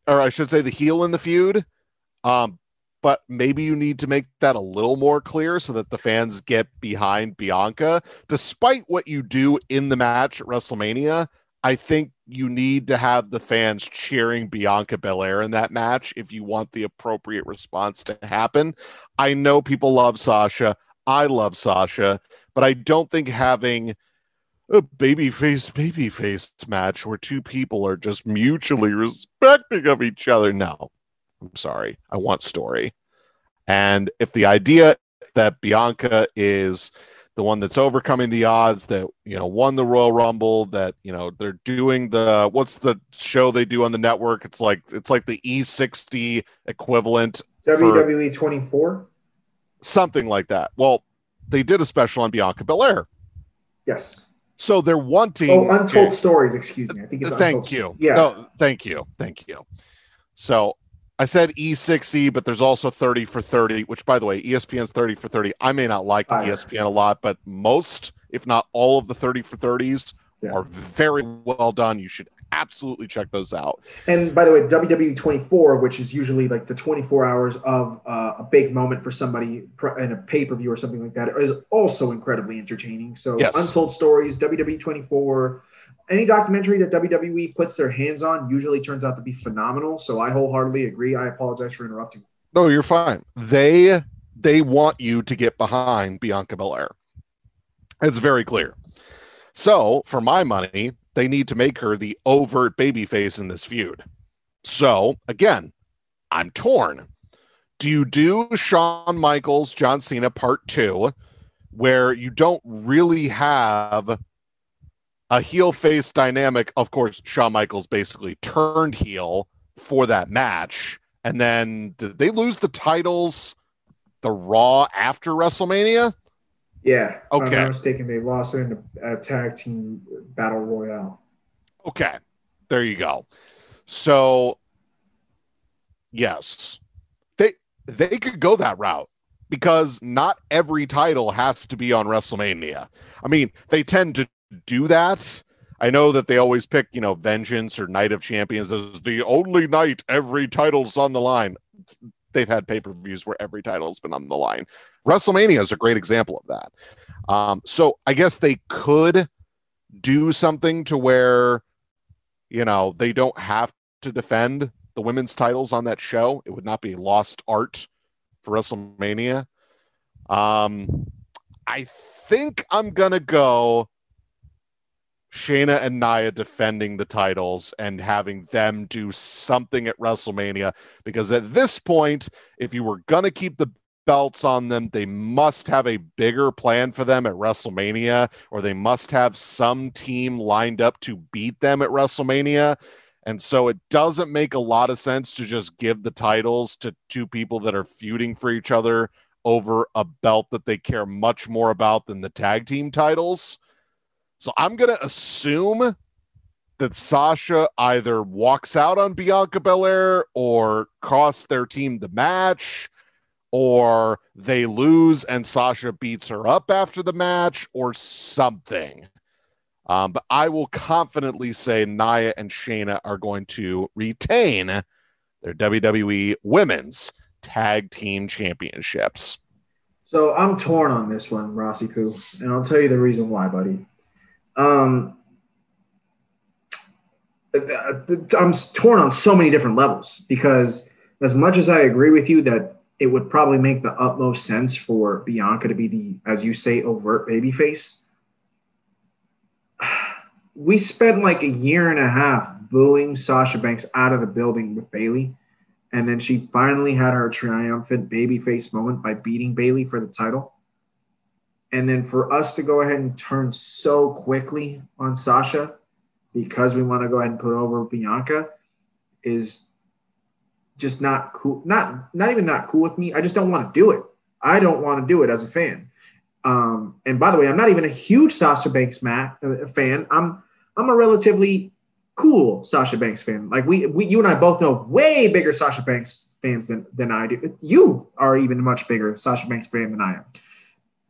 or I should say the heel in the feud. Um, but maybe you need to make that a little more clear so that the fans get behind Bianca. Despite what you do in the match at WrestleMania, I think you need to have the fans cheering Bianca Belair in that match if you want the appropriate response to happen. I know people love Sasha. I love Sasha, but I don't think having a babyface babyface match where two people are just mutually respecting of each other. No, I'm sorry. I want story. And if the idea that Bianca is the one that's overcoming the odds that you know won the Royal Rumble that you know they're doing the what's the show they do on the network? It's like it's like the E60 equivalent WWE 24 something like that. Well they did a special on Bianca Belair. Yes. So they're wanting oh untold to, stories excuse me. I think it's thank you. Yeah. No, thank you. Thank you. So I said E60, but there's also 30 for 30, which by the way, ESPN's 30 for 30. I may not like ESPN a lot, but most, if not all of the 30 for 30s yeah. are very well done. You should absolutely check those out. And by the way, WWE 24, which is usually like the 24 hours of uh, a big moment for somebody in a pay per view or something like that, is also incredibly entertaining. So, yes. Untold Stories, WWE 24, any documentary that WWE puts their hands on usually turns out to be phenomenal. So I wholeheartedly agree. I apologize for interrupting. No, you're fine. They they want you to get behind Bianca Belair. It's very clear. So for my money, they need to make her the overt babyface in this feud. So again, I'm torn. Do you do Shawn Michaels, John Cena part two, where you don't really have a heel face dynamic. Of course, Shawn Michaels basically turned heel for that match. And then did they lose the titles the Raw after WrestleMania? Yeah. Okay. I'm not mistaken, they lost it in a, tag team battle royale. Okay. There you go. So yes. They they could go that route because not every title has to be on WrestleMania. I mean, they tend to do that. I know that they always pick, you know, Vengeance or Night of Champions as the only night every title's on the line. They've had pay per views where every title's been on the line. WrestleMania is a great example of that. Um, so I guess they could do something to where, you know, they don't have to defend the women's titles on that show. It would not be lost art for WrestleMania. Um, I think I'm gonna go Shayna and Nia defending the titles and having them do something at WrestleMania. Because at this point, if you were going to keep the belts on them, they must have a bigger plan for them at WrestleMania, or they must have some team lined up to beat them at WrestleMania. And so it doesn't make a lot of sense to just give the titles to two people that are feuding for each other over a belt that they care much more about than the tag team titles. So I'm going to assume that Sasha either walks out on Bianca Belair or costs their team the match, or they lose and Sasha beats her up after the match, or something. Um, but I will confidently say Nia and Shayna are going to retain their WWE Women's Tag Team Championships. So I'm torn on this one, Rossi Poo, and I'll tell you the reason why, buddy. Um, I'm torn on so many different levels because as much as I agree with you that it would probably make the utmost sense for Bianca to be the, as you say, overt babyface. We spent like a year and a half booing Sasha Banks out of the building with Bayley, And then she finally had her triumphant babyface moment by beating Bayley for the title. And then for us to go ahead and turn so quickly on Sasha because we want to go ahead and put over Bianca is just not cool. Not not even not cool with me. I just don't want to do it. I don't want to do it as a fan. Um, and by the way, I'm not even a huge Sasha Banks Matt, uh, fan. I'm I'm a relatively cool Sasha Banks fan. Like we, we you and I both know way bigger Sasha Banks fans than than I do. You are even much bigger Sasha Banks fan than I am.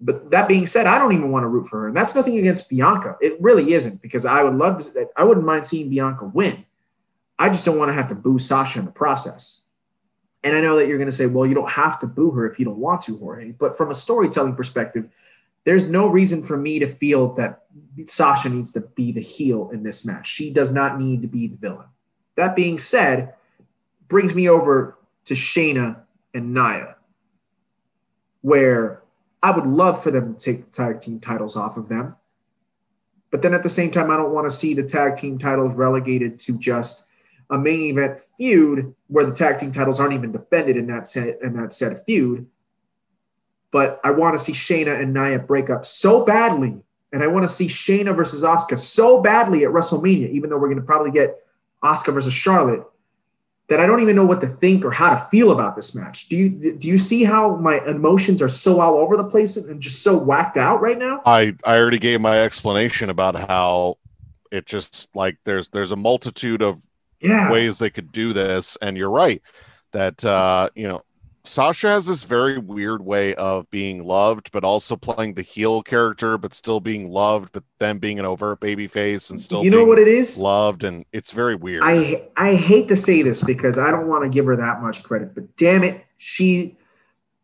But that being said, I don't even want to root for her. And that's nothing against Bianca. It really isn't because I would love to, I wouldn't mind seeing Bianca win. I just don't want to have to boo Sasha in the process. And I know that you're going to say, well, you don't have to boo her if you don't want to, Jorge. But from a storytelling perspective, there's no reason for me to feel that Sasha needs to be the heel in this match. She does not need to be the villain. That being said, brings me over to Shayna and Nia, where I would love for them to take the tag team titles off of them. But then at the same time, I don't want to see the tag team titles relegated to just a main event feud where the tag team titles aren't even defended in that set in that set of feud. But I want to see Shayna and Nia break up so badly, and I want to see Shayna versus Asuka so badly at WrestleMania, even though we're going to probably get Asuka versus Charlotte that I don't even know what to think or how to feel about this match. Do you do you see how my emotions are so all over the place and just so whacked out right now? I I already gave my explanation about how it just like there's there's a multitude of yeah. ways they could do this and you're right that uh you know Sasha has this very weird way of being loved, but also playing the heel character, but still being loved, but then being an overt baby face and still you know what it is? loved, and it's very weird. I I hate to say this because I don't want to give her that much credit, but damn it, she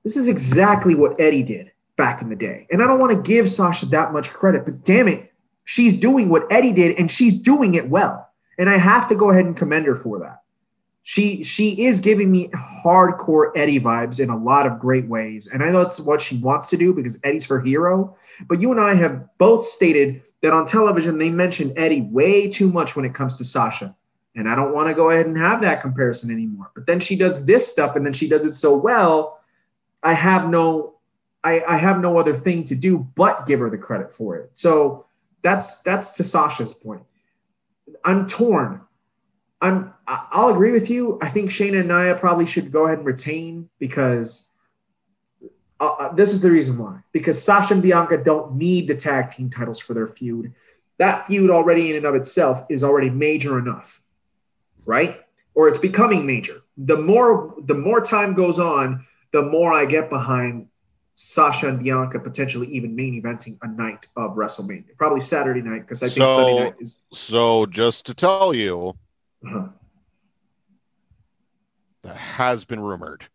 this is exactly what Eddie did back in the day, and I don't want to give Sasha that much credit, but damn it, she's doing what Eddie did, and she's doing it well, and I have to go ahead and commend her for that she she is giving me hardcore Eddie vibes in a lot of great ways, and I know that's what she wants to do because Eddie's her hero. But you and I have both stated that on television they mention Eddie way too much when it comes to Sasha, and I don't want to go ahead and have that comparison anymore. But then she does this stuff, and then she does it so well. I have no, I, I have no other thing to do but give her the credit for it. So that's that's to Sasha's point. I'm torn I'm I'll agree with you. I think Shayna and Nia probably should go ahead and retain because uh, uh, this is the reason why. Because Sasha and Bianca don't need the tag team titles for their feud. That feud already in and of itself is already major enough, right? Or it's becoming major. The more the more time goes on, the more I get behind Sasha and Bianca potentially even main eventing a night of WrestleMania, probably Saturday night because I think so, Sunday night is. So just to tell you, uh-huh. That has been rumored.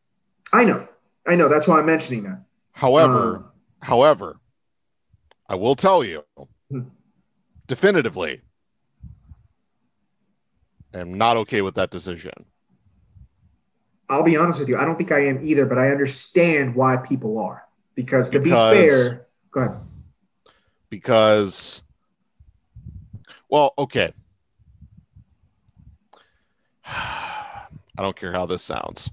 I know. I know. That's why I'm mentioning that. However, um, however, I will tell you hmm. definitively, I'm not okay with that decision. I'll be honest with you. I don't think I am either, but I understand why people are. Because to because, be fair, go ahead. Because, well, okay. I don't care how this sounds.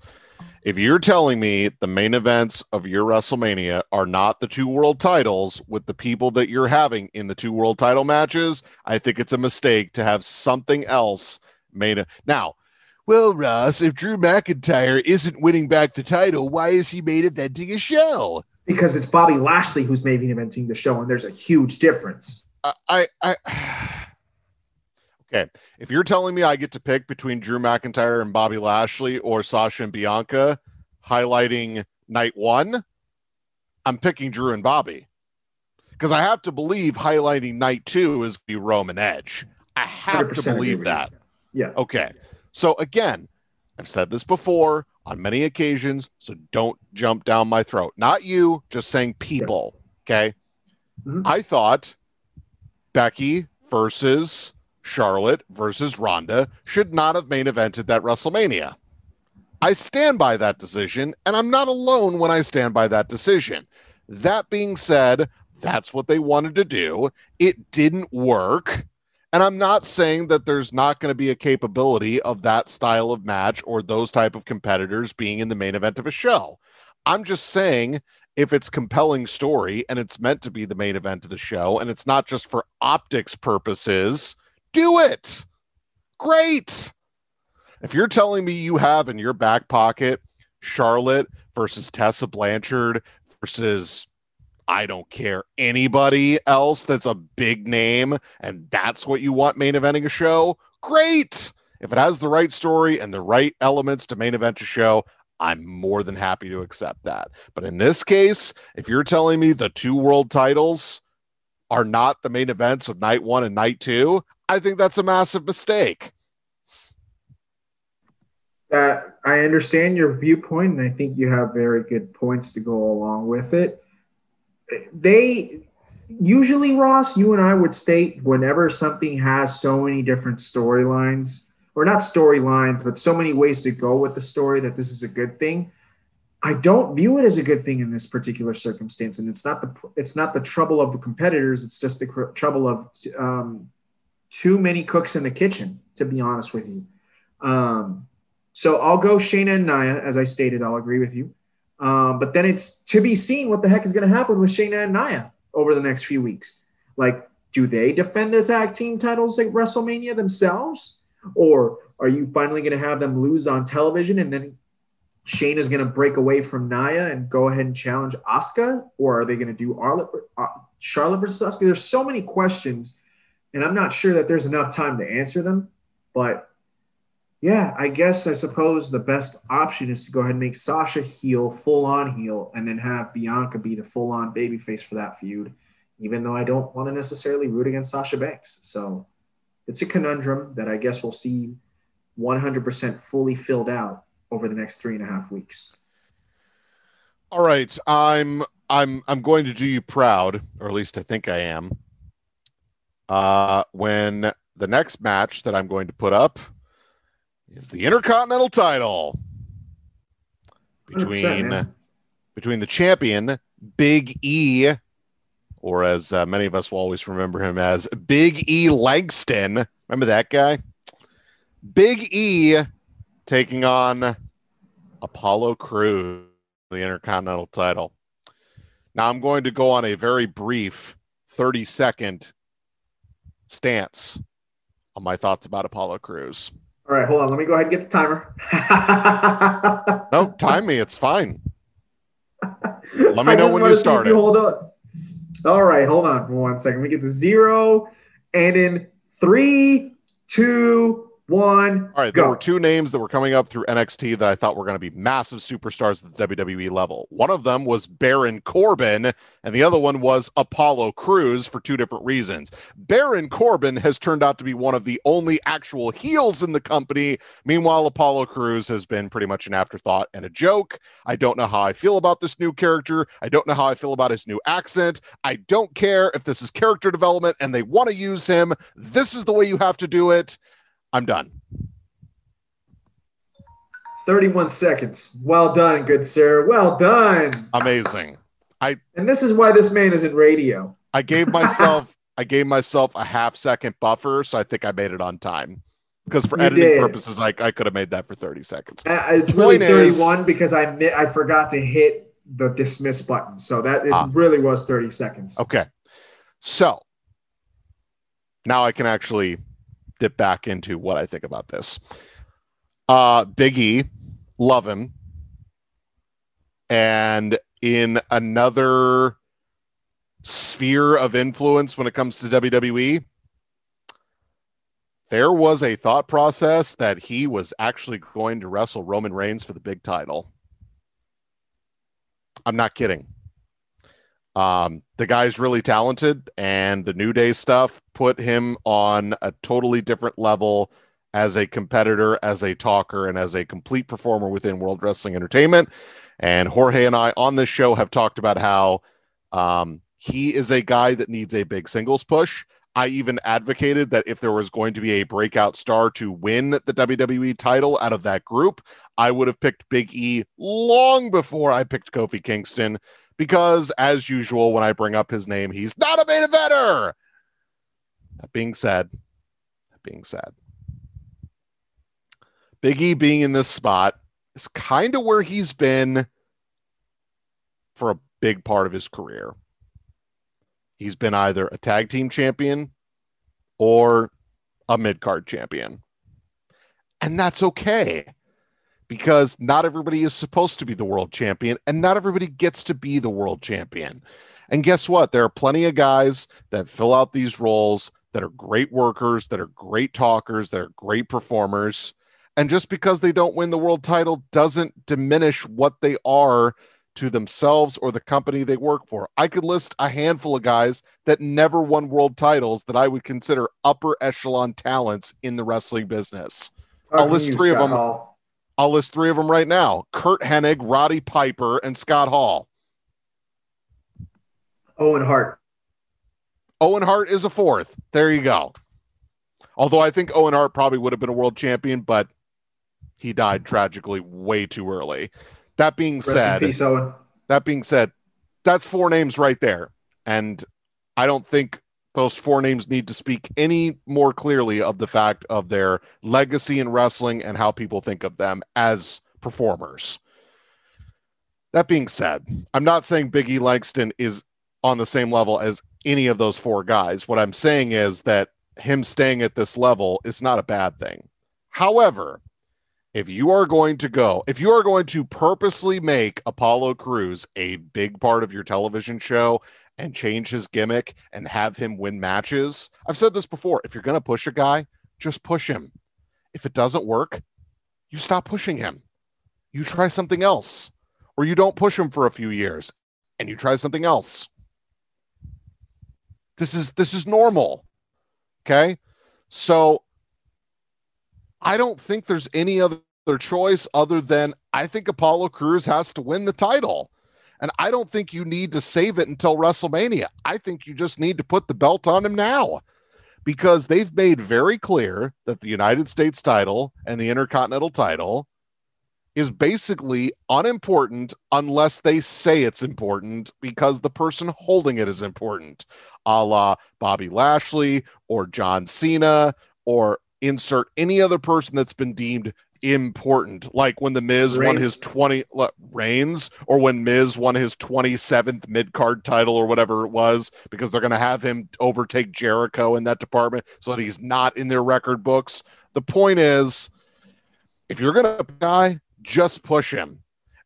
If you're telling me the main events of your WrestleMania are not the two world titles with the people that you're having in the two world title matches, I think it's a mistake to have something else made. Now, well, Russ, if Drew McIntyre isn't winning back the title, why is he main eventing a show? Because it's Bobby Lashley who's main eventing the show, and there's a huge difference. I, I Okay. If you're telling me I get to pick between Drew McIntyre and Bobby Lashley or Sasha and Bianca highlighting night one, I'm picking Drew and Bobby. because I have to believe highlighting night two is the Roman Edge. I have to believe that. Yeah. Okay. So again, I've said this before on many occasions, so don't jump down my throat. Not you, just saying people. Okay. Mhm. I thought Becky versus Charlotte versus Ronda should not have main evented that WrestleMania. I stand by that decision, and I'm not alone when I stand by that decision. That being said, that's what they wanted to do. It didn't work. And I'm not saying that there's not going to be a capability of that style of match or those type of competitors being in the main event of a show. I'm just saying if it's compelling story and it's meant to be the main event of the show and it's not just for optics purposes, do it. Great. If you're telling me you have in your back pocket Charlotte versus Tessa Blanchard versus I don't care anybody else that's a big name and that's what you want main eventing a show, great. If it has the right story and the right elements to main event a show, I'm more than happy to accept that. But in this case, if you're telling me the two world titles are not the main events of night one and night two, I think that's a massive mistake. I understand your viewpoint, and I think you have very good points to go along with it. They usually, Ross, you and I would state whenever something has so many different storylines, or not storylines, but so many ways to go with the story that this is a good thing. I don't view it as a good thing in this particular circumstance, and it's not the it's not the trouble of the competitors. It's just the cr- trouble of um, too many cooks in the kitchen. To be honest with you, um, so I'll go Shayna and Nia, as I stated. I'll agree with you. Um, but then it's to be seen what the heck is going to happen with Shayna and Nia over the next few weeks. Like, do they defend the tag team titles at WrestleMania themselves? Or are you finally going to have them lose on television and then Shayna's going to break away from Nia and go ahead and challenge Asuka? Or are they going to do Arlet, uh, Charlotte versus Asuka? There's so many questions, and I'm not sure that there's enough time to answer them. But yeah, I guess I suppose the best option is to go ahead and make Sasha heel, full on heel, and then have Bianca be the full on babyface for that feud, even though I don't want to necessarily root against Sasha Banks. So it's a conundrum that I guess we'll see 100% fully filled out over the next three and a half weeks. All right, I'm I'm I'm going to do you proud, or at least I think I am. Uh, when the next match that I'm going to put up is the Intercontinental title between man. between the champion Big E, or as uh, many of us will always remember him as Big E Langston. Remember that guy? Big E taking on Apollo Crews, the Intercontinental title. Now I'm going to go on a very brief 30 second stance on my thoughts about Apollo Crews. All right, hold on. Let me go ahead and get the timer. No, time me. It's fine. Let me know when you start it. Hold on. All right, hold on for one second. We get the zero. And in three, two, one, All right, there were two names that were coming up through NXT that I thought were going to be massive superstars at the WWE level. One of them was Baron Corbin, and the other one was Apollo Crews for two different reasons. Baron Corbin has turned out to be one of the only actual heels in the company. Meanwhile, Apollo Crews has been pretty much an afterthought and a joke. I don't know how I feel about this new character. I don't know how I feel about his new accent. I don't care if this is character development and they want to use him. This is the way you have to do it. I'm done. 31 seconds. Well done, good sir. Well done. Amazing. I And this is why this man is in radio. I gave myself I gave myself a half second buffer, so I think I made it on time. Because for You editing did. purposes, I, I could have made that for 30 seconds. Uh, It's really Point is- 31 because I mi- I forgot to hit the dismiss button. So that it Ah. really was 30 seconds. Okay. So now I can actually dip back into what I think about this. Uh Big E, love him. And in another sphere of influence when it comes to WWE, there was a thought process that he was actually going to wrestle Roman Reigns for the big title. I'm not kidding. Um, the guy's really talented, and the New Day stuff put him on a totally different level as a competitor, as a talker, and as a complete performer within World Wrestling Entertainment. And Jorge and I on this show have talked about how um, he is a guy that needs a big singles push. I even advocated that if there was going to be a breakout star to win the WWE title out of that group, I would have picked Big E long before I picked Kofi Kingston because, as usual, when I bring up his name, he's not a main eventer. That being said, that being said, Big E being in this spot is kind of where he's been for a big part of his career. He's been either a tag team champion or a mid card champion. And that's okay because not everybody is supposed to be the world champion and not everybody gets to be the world champion. And guess what? There are plenty of guys that fill out these roles that are great workers, that are great talkers, that are great performers. And just because they don't win the world title doesn't diminish what they are to themselves or the company they work for. I could list a handful of guys that never won world titles that I would consider upper echelon talents in the wrestling business. I'll list three of them. Hall? I'll list three of them right now Curt Hennig, Roddy Piper, and Scott Hall. Owen Hart. Owen Hart is a fourth. There you go. Although I think Owen Hart probably would have been a world champion, but he died tragically way too early. That being Rest said, peace, that being said, that's four names right there. And I don't think those four names need to speak any more clearly of the fact of their legacy in wrestling and how people think of them as performers. That being said, I'm not saying Biggie Langston is on the same level as any of those four guys. What I'm saying is that him staying at this level is not a bad thing. However, if you are going to go, if you are going to purposely make Apollo Crews a big part of your television show and change his gimmick and have him win matches, I've said this before. If you're going to push a guy, just push him. If it doesn't work, you stop pushing him. You try something else, or you don't push him for a few years and you try something else. This is this is normal. Okay? So I don't think there's any other choice other than I think Apollo Crews has to win the title. And I don't think you need to save it until WrestleMania. I think you just need to put the belt on him now because they've made very clear that the United States title and the Intercontinental title is basically unimportant unless they say it's important because the person holding it is important, a la Bobby Lashley or John Cena or insert any other person that's been deemed important. Like when the Miz Reigns. won his 20 reigns, or when Miz won his 27th mid card title or whatever it was, because they're going to have him overtake Jericho in that department so that he's not in their record books. The point is, if you're going to guy, just push him.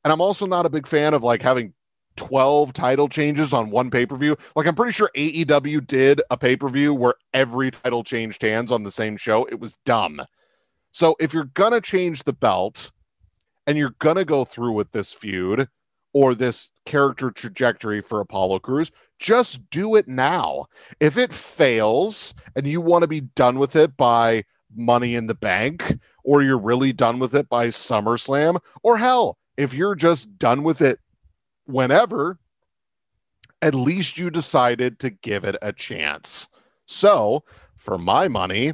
And I'm also not a big fan of like having 12 title changes on one pay per view. Like, I'm pretty sure AEW did a pay per view where every title changed hands on the same show. It was dumb. So if you're going to change the belt and you're going to go through with this feud or this character trajectory for Apollo Crews, just do it now. If it fails and you want to be done with it by Money in the Bank, or you're really done with it by SummerSlam, or hell, if you're just done with it whenever, at least you decided to give it a chance. So, for my money,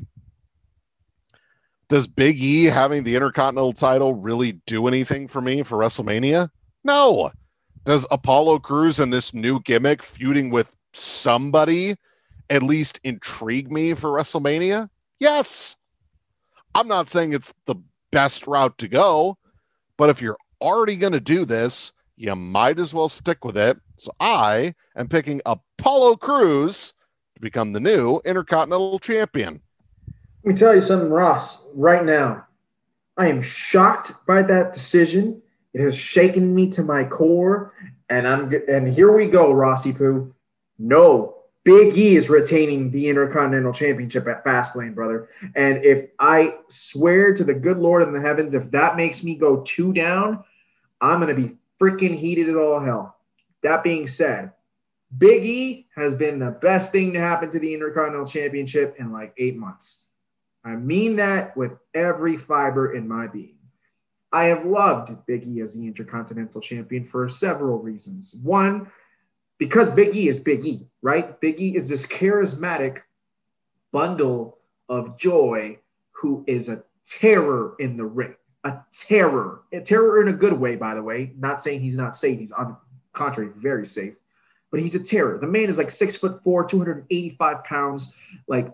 does Big E having the Intercontinental title really do anything for me for WrestleMania? No. Does Apollo Crews and this new gimmick feuding with somebody at least intrigue me for WrestleMania? Yes. I'm not saying it's the best route to go, but if you're already going to do this, you might as well stick with it. So I am picking Apollo Crews to become the new Intercontinental Champion. Let me tell you something, Ross, right now. I am shocked by that decision. It has shaken me to my core. And I'm and here we go, Rossi Poo. No, Big E is retaining the Intercontinental Championship at Fastlane, brother. And if I swear to the good Lord in the heavens, if that makes me go two down, I'm gonna be freaking heated as all hell. That being said, Big E has been the best thing to happen to the Intercontinental Championship in like eight months. I mean that with every fiber in my being. I have loved Big E as the Intercontinental Champion for several reasons. One, because Big E is Big E, right? Big E is this charismatic bundle of joy who is a terror in the ring. A terror. A terror in a good way, by the way. Not saying he's not safe. He's on the contrary, very safe but he's a terror. The man is like six foot four, 285 pounds. Like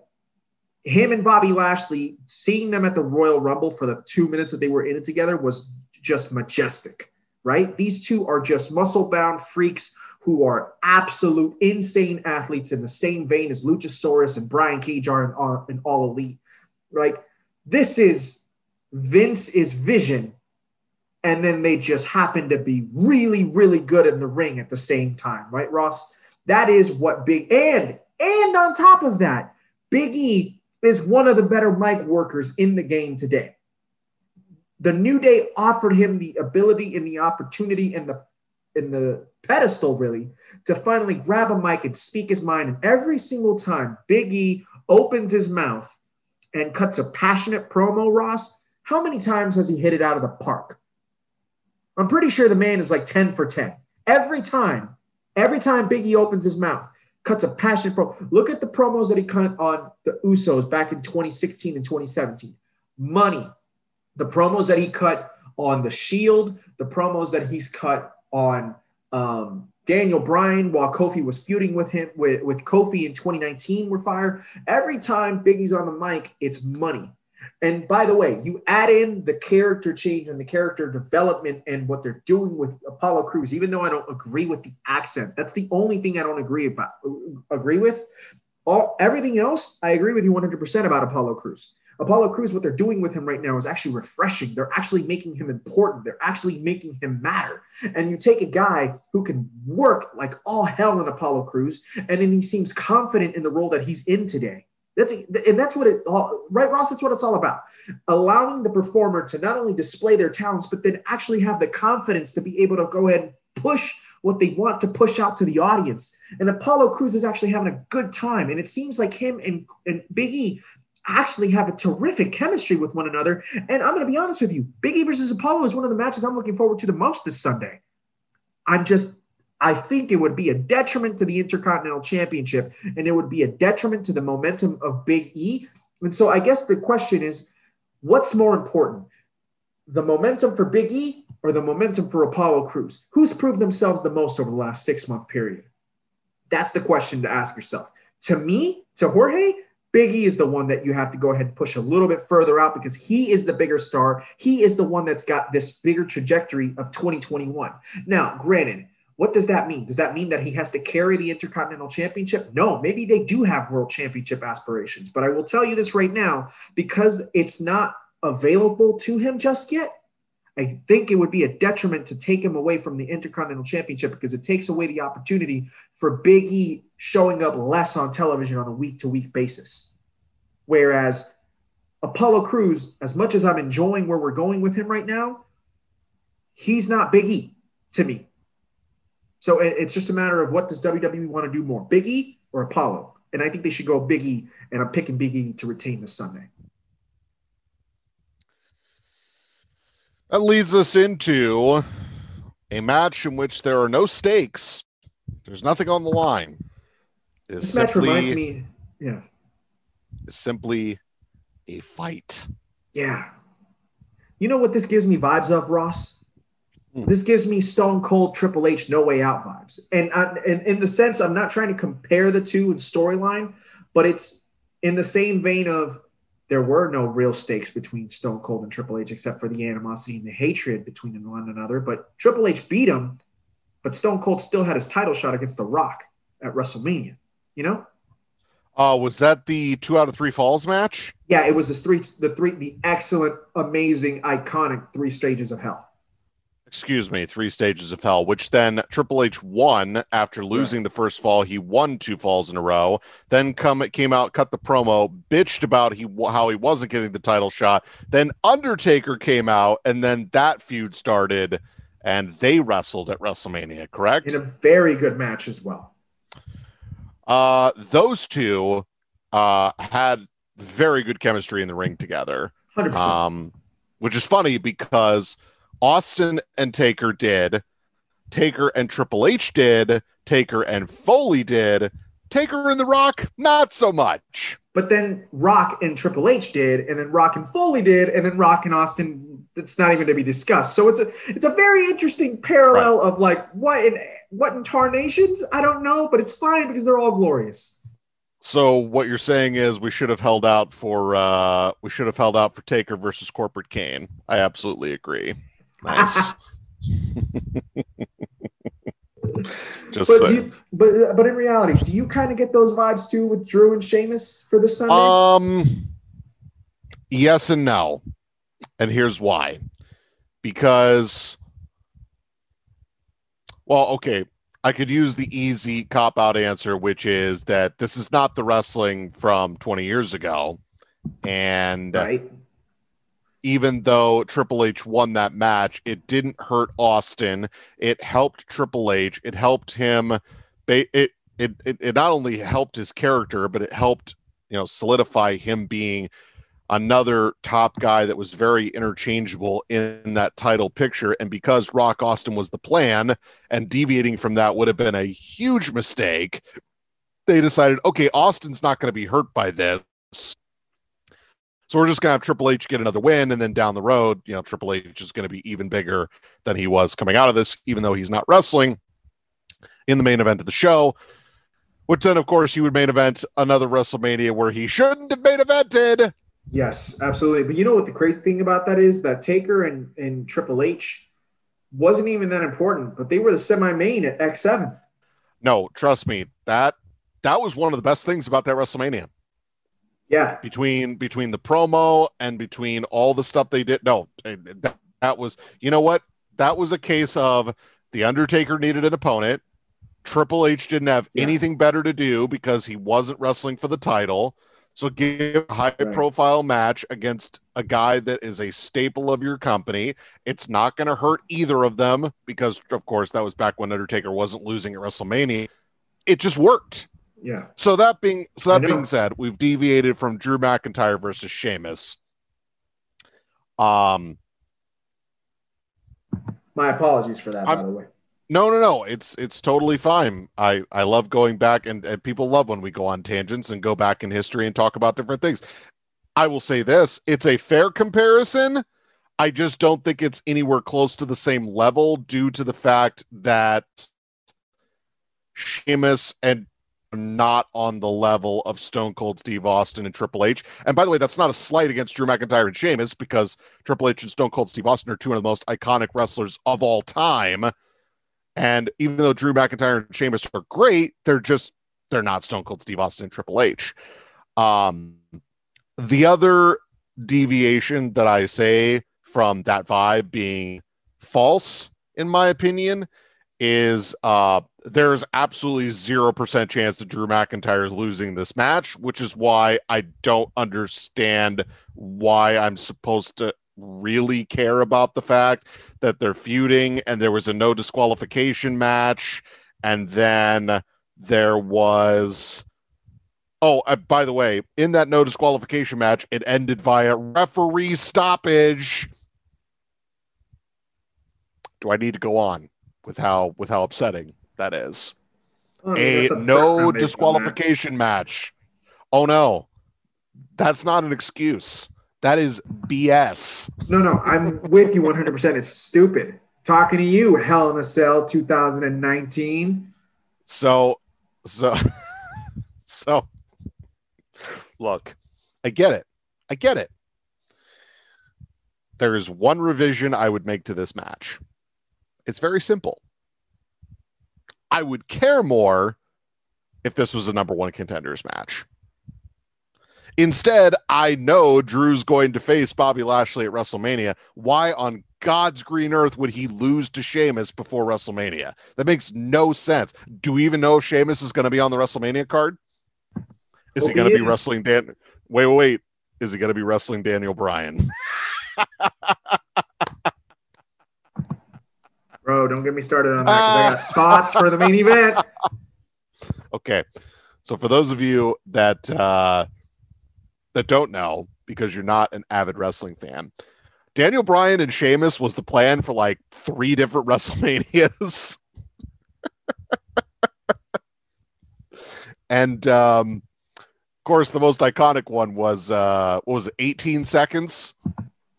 him and Bobby Lashley, seeing them at the Royal Rumble for the two minutes that they were in it together was just majestic, right? These two are just muscle bound freaks who are absolute insane athletes in the same vein as Luchasaurus and Brian Cage are in, in All Elite. Like this is Vince is vision and then they just happen to be really, really good in the ring at the same time, right, Ross? That is what Big and and on top of that, Big E is one of the better mic workers in the game today. The New Day offered him the ability and the opportunity and the in the pedestal really to finally grab a mic and speak his mind. And every single time Big E opens his mouth and cuts a passionate promo, Ross, how many times has he hit it out of the park? I'm pretty sure the man is like 10 for 10. Every time, every time Biggie opens his mouth, cuts a passionate pro. Look at the promos that he cut on the Usos back in 2016 and 2017. Money. The promos that he cut on the Shield, the promos that he's cut on um, Daniel Bryan while Kofi was feuding with him with, with Kofi in 2019 were fire. Every time Biggie's on the mic, it's money. And by the way, you add in the character change and the character development and what they're doing with Apollo Crews, even though I don't agree with the accent. That's the only thing I don't agree about agree with. All everything else, I agree with you 100% about Apollo Crews. Apollo Crews, what they're doing with him right now is actually refreshing. They're actually making him important. They're actually making him matter. And you take a guy who can work like all hell in Apollo Crews, and then he seems confident in the role that he's in today. That's and that's what it all right, Ross. That's what it's all about. Allowing the performer to not only display their talents, but then actually have the confidence to be able to go ahead and push what they want to push out to the audience. And Apollo Crews is actually having a good time. And it seems like him and, and Biggie actually have a terrific chemistry with one another. And I'm going to be honest with you, Biggie versus Apollo is one of the matches I'm looking forward to the most this Sunday. I'm just I think it would be a detriment to the Intercontinental Championship and it would be a detriment to the momentum of Big E. And so I guess the question is what's more important, the momentum for Big E or the momentum for Apollo Crews? Who's proved themselves the most over the last six month period? That's the question to ask yourself. To me, to Jorge, Big E is the one that you have to go ahead and push a little bit further out because he is the bigger star. He is the one that's got this bigger trajectory of 2021. Now, granted, what does that mean? Does that mean that he has to carry the Intercontinental Championship? No, maybe they do have World Championship aspirations. But I will tell you this right now because it's not available to him just yet. I think it would be a detriment to take him away from the Intercontinental Championship because it takes away the opportunity for Big E showing up less on television on a week to week basis. Whereas Apollo Crews, as much as I'm enjoying where we're going with him right now, he's not Big E to me. So it's just a matter of what does WWE want to do more, Biggie or Apollo? And I think they should go Biggie, and I'm picking Biggie to retain this Sunday. That leads us into a match in which there are no stakes. There's nothing on the line. It's this simply, match reminds me, yeah, It's simply a fight. Yeah. You know what this gives me vibes of, Ross? Hmm. This gives me Stone Cold Triple H No Way Out vibes, and, I, and in the sense I'm not trying to compare the two in storyline, but it's in the same vein of there were no real stakes between Stone Cold and Triple H except for the animosity and the hatred between them one another. But Triple H beat him, but Stone Cold still had his title shot against The Rock at WrestleMania. You know? Uh, was that the two out of three falls match? Yeah, it was the three, the three, the excellent, amazing, iconic three stages of hell excuse me, three stages of hell, which then Triple H won after losing right. the first fall. He won two falls in a row. Then come it came out, cut the promo, bitched about he how he wasn't getting the title shot. Then Undertaker came out, and then that feud started, and they wrestled at WrestleMania. Correct? In a very good match as well. Uh, those two uh, had very good chemistry in the ring together. 100%. Um, which is funny because Austin and Taker did, Taker and Triple H did, Taker and Foley did, Taker and The Rock, not so much. but then Rock and Triple H did, and then Rock and Foley did, and then Rock and Austin. It's not even to be discussed. So it's a it's a very interesting parallel of like what in what in tarnations I don't know, but it's fine because they're all glorious. So what you're saying is we should have held out for uh we should have held out for Taker versus Corporate Kane. I absolutely agree. Nice. Just but, do you, but but in reality, do you kind of get those vibes too with Drew and Sheamus for the Sunday? Um, yes and no. And here's why. Because, well, okay, I could use the easy cop out answer, which is that this is not the wrestling from 20 years ago. And right? even though Triple H won that match, it didn't hurt Austin. It helped Triple H. It helped him. It it it, it not only helped his character, but it helped you know solidify him being another top guy that was very interchangeable in that title picture. And because Rock Austin was the plan, and deviating from that would have been a huge mistake, they decided, okay, Austin's not going to be hurt by this. So we're just gonna have Triple H get another win, and then down the road, you know, Triple H is going to be even bigger than he was coming out of this, even though he's not wrestling in the main event of the show. Which then, of course, he would main event another WrestleMania where he shouldn't have main evented. Yes, absolutely. But you know what the crazy thing about that is that Taker and, and Triple H wasn't even that important, but they were the semi-main at X7. No, trust me, that that was one of the best things about that WrestleMania. Yeah, between between the promo and between all the stuff they did. No, eh, that, that was you know what that was a case of the Undertaker needed an opponent. Triple H didn't have Yeah. anything better to do because he wasn't wrestling for the title. So give a high profile match against a guy that is a staple of your company. It's not going to hurt either of them because, of course, that was back when Undertaker wasn't losing at WrestleMania. It just worked. yeah. So that being so that being said, we've deviated from Drew McIntyre versus Sheamus. Um, My apologies for that, by I'm- the way. No, no, no. It's it's totally fine. I I love going back and, and people love when we go on tangents and go back in history and talk about different things. I will say this: it's a fair comparison. I just don't think it's anywhere close to the same level due to the fact that Sheamus and not on the level of Stone Cold Steve Austin and Triple H. And by the way, that's not a slight against Drew McIntyre and Sheamus because Triple H and Stone Cold Steve Austin are two of the most iconic wrestlers of all time. And even though Drew McIntyre and Sheamus are great, they're just they're not Stone Cold Steve Austin Triple H. Um, the other deviation that I say from that vibe being false, in my opinion, is uh there's absolutely zero percent chance that Drew McIntyre is losing this match, which is why I don't understand why I'm supposed to really care about the fact that they're feuding and there was a no disqualification match. And then there was oh uh, by the way in that no disqualification match it ended via referee stoppage. Do i need to go on with how with how upsetting that is? I a that's the first no time they've done that. disqualification match. Oh no. That's not an excuse that is bs No, no, I'm with you 100%. It's stupid. Talking to you, Hell in a Cell 2019. So, so, so, look, I get it. I get it. There is one revision I would make to this match. It's very simple. I would care more if this was a number one contenders match. Instead, I know Drew's going to face Bobby Lashley at WrestleMania. Why on God's green earth would he lose to Sheamus before WrestleMania? That makes no sense. Do we even know if Sheamus is going to be on the WrestleMania card? Is he going to be wrestling Dan? Wait, wait, wait. Is he going to be wrestling Daniel Bryan? Bro, don't get me started on that. I got thoughts for the main event. okay. So for those of you that uh, that don't know, because you're not an avid wrestling fan, Daniel Bryan and Sheamus was the plan for like three different WrestleManias. and um, of course, the most iconic one was uh, what was it, 18 seconds?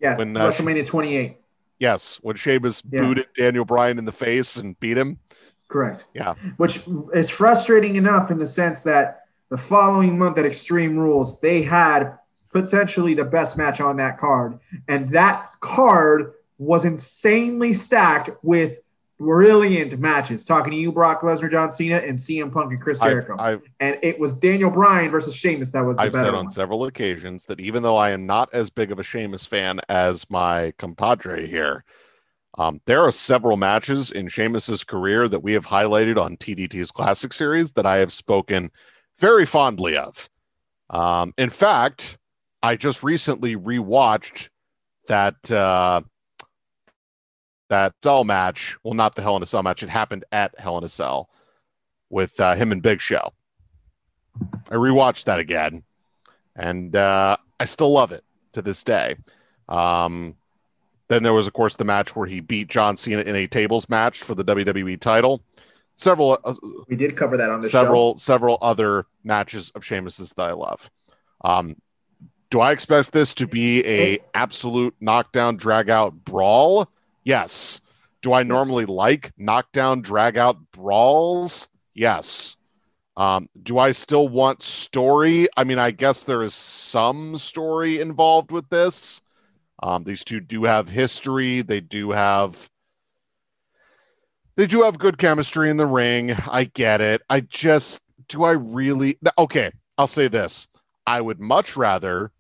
Yeah, when, uh, WrestleMania 28. Yes, when Sheamus yeah. booted Daniel Bryan in the face and beat him. Correct. Yeah. Which is frustrating enough in the sense that the following month at Extreme Rules, they had potentially the best match on that card. And that card was insanely stacked with brilliant matches. Talking to you, Brock Lesnar, John Cena, and CM Punk and Chris Jericho. I've, I've, and it was Daniel Bryan versus Sheamus that was the I've said on several occasions that even though I am not as big of a Sheamus fan as my compadre here, um, there are several matches in Sheamus's career that we have highlighted on TDT's Classic Series that I have spoken very fondly of. Um, in fact, I just recently rewatched that uh, that Cell match. Well, not the Hell in a Cell match. It happened at Hell in a Cell with uh, him and Big Show. I rewatched that again, and uh, I still love it to this day. Um, then there was, of course, the match where he beat John Cena in a tables match for the WWE title. Several. Uh, we did cover that on the several show. several other matches of Sheamus's that I love. Um, do I expect this to be a absolute knockdown drag out brawl? Yes. Do I normally like knockdown drag out brawls? Yes. Um, do I still want story? I mean, I guess there is some story involved with this. Um, these two do have history. They do have they do have good chemistry in the ring. I get it. I just do I really okay, I'll say this. I would much rather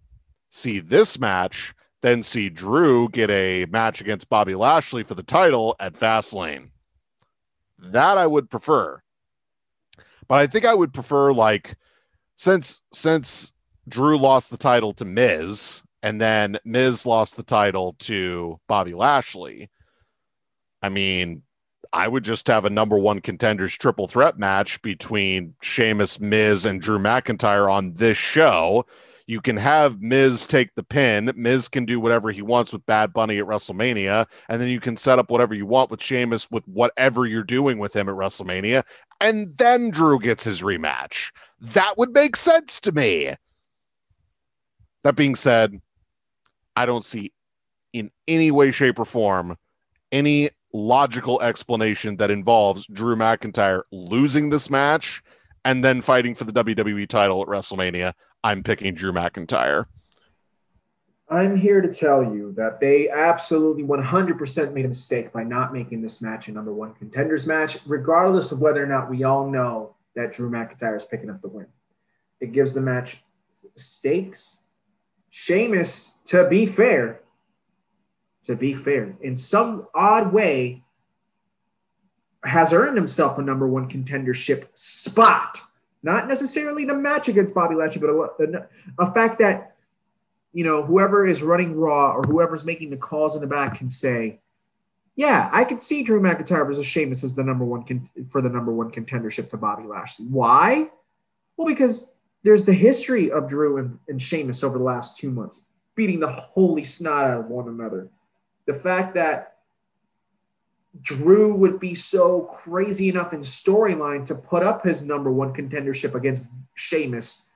see this match than see Drew get a match against Bobby Lashley for the title at Fastlane. That I would prefer. But I think I would prefer like since since Drew lost the title to Miz and then Miz lost the title to Bobby Lashley. I mean, I would just have a number one contenders triple threat match between Sheamus, Miz, and Drew McIntyre on this show. You can have Miz take the pin. Miz can do whatever he wants with Bad Bunny at WrestleMania. And then you can set up whatever you want with Sheamus with whatever you're doing with him at WrestleMania. And then Drew gets his rematch. That would make sense to me. That being said, I don't see in any way, shape, or form any logical explanation that involves Drew McIntyre losing this match and then fighting for the WWE title at WrestleMania. I'm picking Drew McIntyre. I'm here to tell you that they absolutely 100% made a mistake by not making this match a number one contenders match, regardless of whether or not we all know that Drew McIntyre is picking up the win. It gives the match stakes. Sheamus to be fair, to be fair, in some odd way, has earned himself a number one contendership spot. Not necessarily the match against Bobby Lashley, but a, a, fact that you know whoever is running Raw or whoever's making the calls in the back can say, "Yeah, I can see Drew McIntyre versus Sheamus as the number one con- for the number one contendership to Bobby Lashley." Why? Well, because there's the history of Drew and, and Sheamus over the last two months beating the holy snot out of one another. The fact that Drew would be so crazy enough in storyline to put up his number one contendership against Sheamus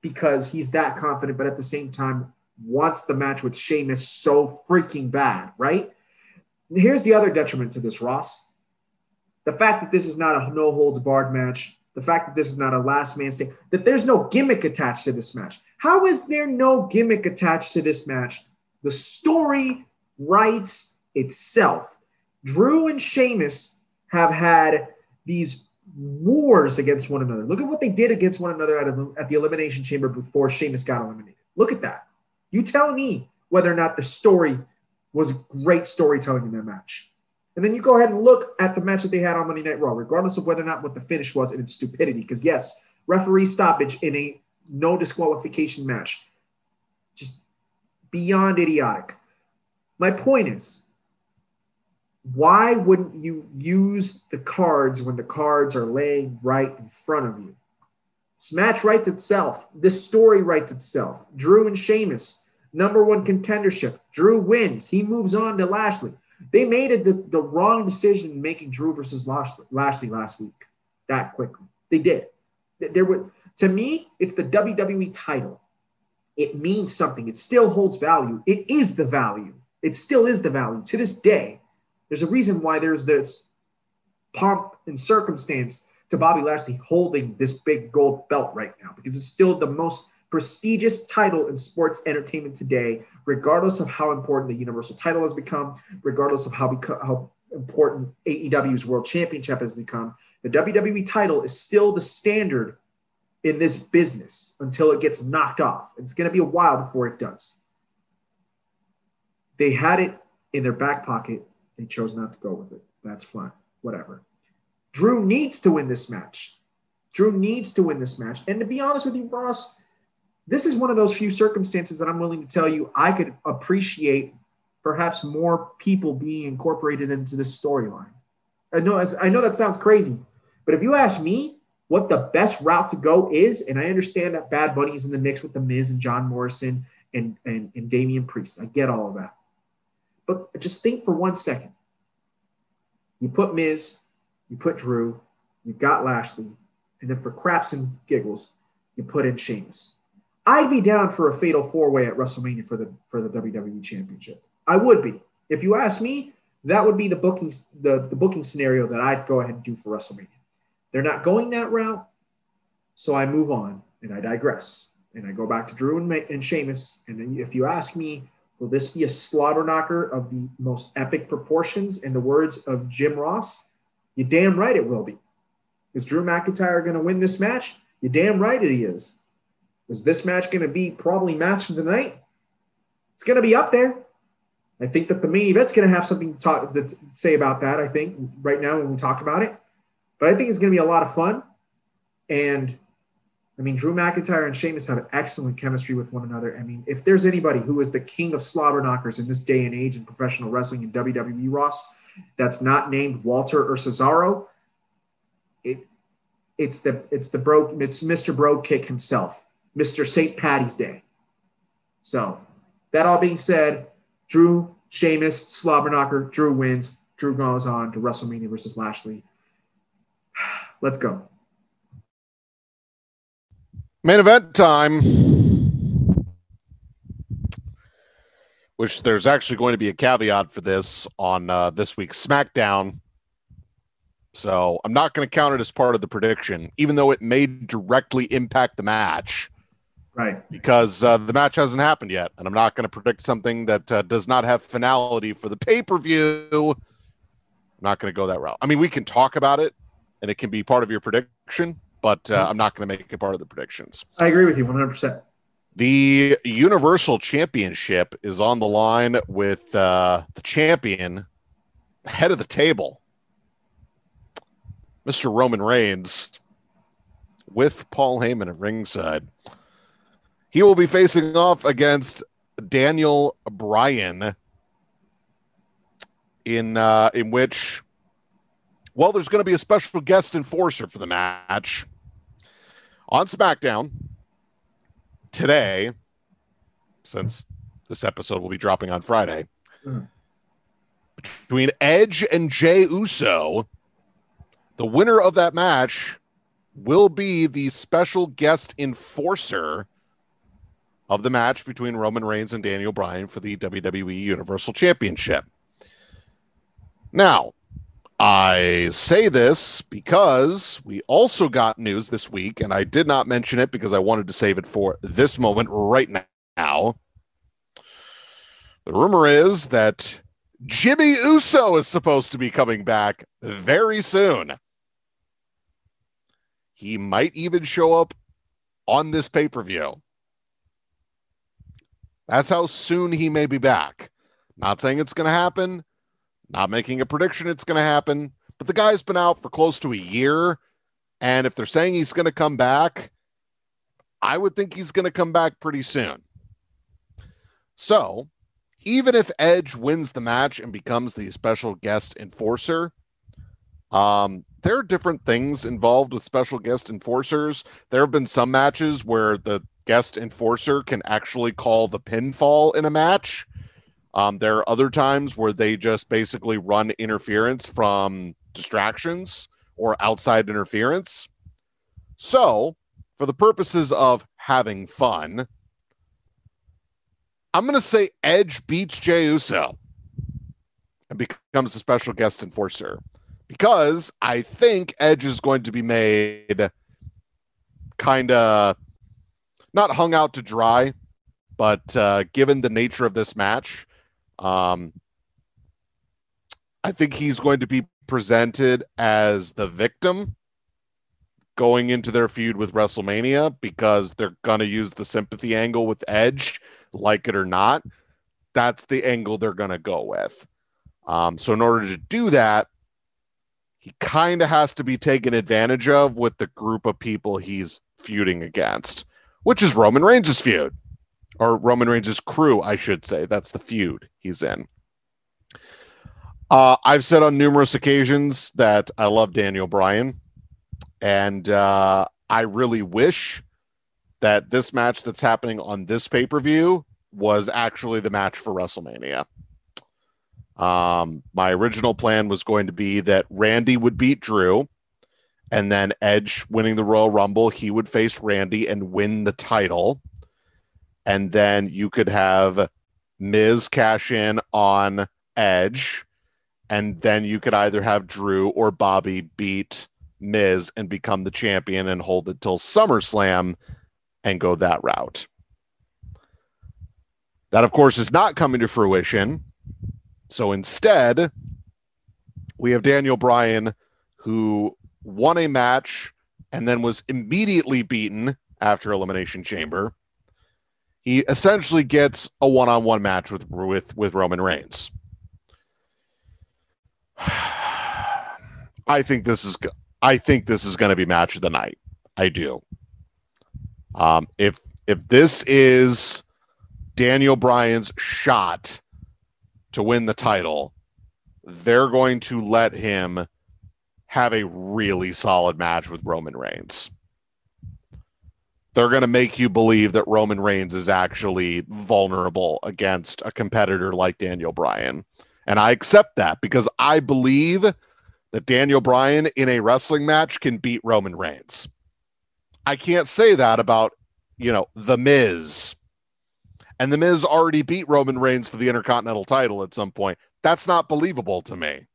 because he's that confident, but at the same time wants the match with Sheamus so freaking bad, right? Here's the other detriment to this, Ross. The fact that this is not a no holds barred match, the fact that this is not a last man stand, that there's no gimmick attached to this match. How is there no gimmick attached to this match? The story writes itself. Drew and Sheamus have had these wars against one another. Look at what they did against one another at, at the Elimination Chamber before Sheamus got eliminated. Look at that. You tell me whether or not the story was great storytelling in that match. And then you go ahead and look at the match that they had on Monday Night Raw, regardless of whether or not what the finish was and its stupidity. Because yes, referee stoppage in a no disqualification match. Just beyond idiotic. My point is, why wouldn't you use the cards when the cards are laying right in front of you? This match writes itself. This story writes itself. Drew and Sheamus, number one contendership. Drew wins. He moves on to Lashley. They made it the, the wrong decision making Drew versus Lashley last week that quickly. They did. There were to me, it's the WWE title. It means something. It still holds value. It is the value. It still is the value to this day. There's a reason why there's this pomp and circumstance to Bobby Lashley holding this big gold belt right now because it's still the most prestigious title in sports entertainment today, regardless of how important the Universal title has become, regardless of how, beco- how important AEW's World Championship has become. The WWE title is still the standard in this business until it gets knocked off. It's going to be a while before it does. They had it in their back pocket. They chose not to go with it. That's fine. Whatever. Drew needs to win this match. Drew needs to win this match. And to be honest with you, Ross, this is one of those few circumstances that I'm willing to tell you I could appreciate perhaps more people being incorporated into this storyline. I know, I know that sounds crazy, but if you ask me what the best route to go is, and I understand that Bad Bunny is in the mix with The Miz and John Morrison and, and, and Damian Priest. I get all of that. But just think for one second. You put Miz, you put Drew, you got Lashley, and then for craps and giggles, you put in Sheamus. I'd be down for a fatal four way at WrestleMania for the for the WWE Championship. I would be. If you ask me, that would be the booking the, the booking scenario that I'd go ahead and do for WrestleMania. They're not going that route, so I move on and I digress and I go back to Drew and, and Sheamus. And then if you ask me, will this be a slobber knocker of the most epic proportions? In the words of Jim Ross, you damn right it will be. Is Drew McIntyre going to win this match? You damn right he is. Is this match going to be probably match of the night? It's going to be up there. I think that the main event's going to have something to, talk, to say about that. I think right now when we talk about it, but I think it's going to be a lot of fun. And I mean, Drew McIntyre and Sheamus have excellent chemistry with one another. I mean, if there's anybody who is the king of slobber knockers in this day and age in professional wrestling in WWE, Ross, that's not named Walter or Cesaro, it it's the it's the broke it's Mr. Brogue Kick himself, Mr. St. Patty's Day. So that all being said, Drew, Sheamus, slobber knocker, Drew wins. Drew goes on to WrestleMania versus Lashley. Let's go. Main event time. Which there's actually going to be a caveat for this on uh, this week's SmackDown. So I'm not going to count it as part of the prediction, even though it may directly impact the match. Right. Because uh, the match hasn't happened yet. And I'm not going to predict something that uh, does not have finality for the pay per view. I'm not going to go that route. I mean, we can talk about it and it can be part of your prediction, but uh, I'm not going to make it part of the predictions. I agree with you 100%. The Universal Championship is on the line with uh, the champion, head of the table, Mr. Roman Reigns, with Paul Heyman at ringside. He will be facing off against Daniel Bryan, in uh, in which, well, there's going to be a special guest enforcer for the match on SmackDown today, since this episode will be dropping on Friday, mm. between Edge and Jey Uso. The winner of that match will be the special guest enforcer of the match between Roman Reigns and Daniel Bryan for the WWE Universal Championship. Now, I say this because we also got news this week, and I did not mention it because I wanted to save it for this moment right now. The rumor is that Jimmy Uso is supposed to be coming back very soon. He might even show up on this pay per view. That's how soon he may be back. Not saying it's going to happen, not making a prediction it's going to happen, but the guy's been out for close to a year. And if they're saying he's going to come back, I would think he's going to come back pretty soon. So, even if Edge wins the match and becomes the special guest enforcer, Um, there are different things involved with special guest enforcers. There have been some matches where the guest enforcer can actually call the pinfall in a match. Um, there are other times where they just basically run interference from distractions or outside interference. So, for the purposes of having fun, I'm going to say Edge beats Jey Uso and becomes a special guest enforcer because I think Edge is going to be made kind of not hung out to dry, but uh, given the nature of this match, um, I think he's going to be presented as the victim going into their feud with WrestleMania because they're going to use the sympathy angle with Edge, like it or not. That's the angle they're going to go with. Um, so, in order to do that, he kind of has to be taken advantage of with the group of people he's feuding against, which is Roman Reigns' feud or Roman Reigns' crew, I should say. That's the feud he's in. Uh, I've said on numerous occasions that I love Daniel Bryan, and uh, I really wish that this match that's happening on this pay per view was actually the match for WrestleMania. Um, my original plan was going to be that Randy would beat Drew, and then Edge winning the Royal Rumble, he would face Randy and win the title. And then you could have Miz cash in on Edge, and then you could either have Drew or Bobby beat Miz and become the champion and hold it till SummerSlam and go that route. That, of course, is not coming to fruition so instead, we have Daniel Bryan, who won a match and then was immediately beaten after Elimination Chamber. He essentially gets a one-on-one match with with with Roman Reigns. I think this is I think this is going to be match of the night. I do. Um, if if this is Daniel Bryan's shot to win the title, they're going to let him have a really solid match with Roman Reigns. They're going to make you believe that Roman Reigns is actually vulnerable against a competitor like Daniel Bryan. And I accept that because I believe that Daniel Bryan in a wrestling match can beat Roman Reigns. I can't say that about, you know, The Miz and The Miz already beat Roman Reigns for the Intercontinental title at some point. That's not believable to me.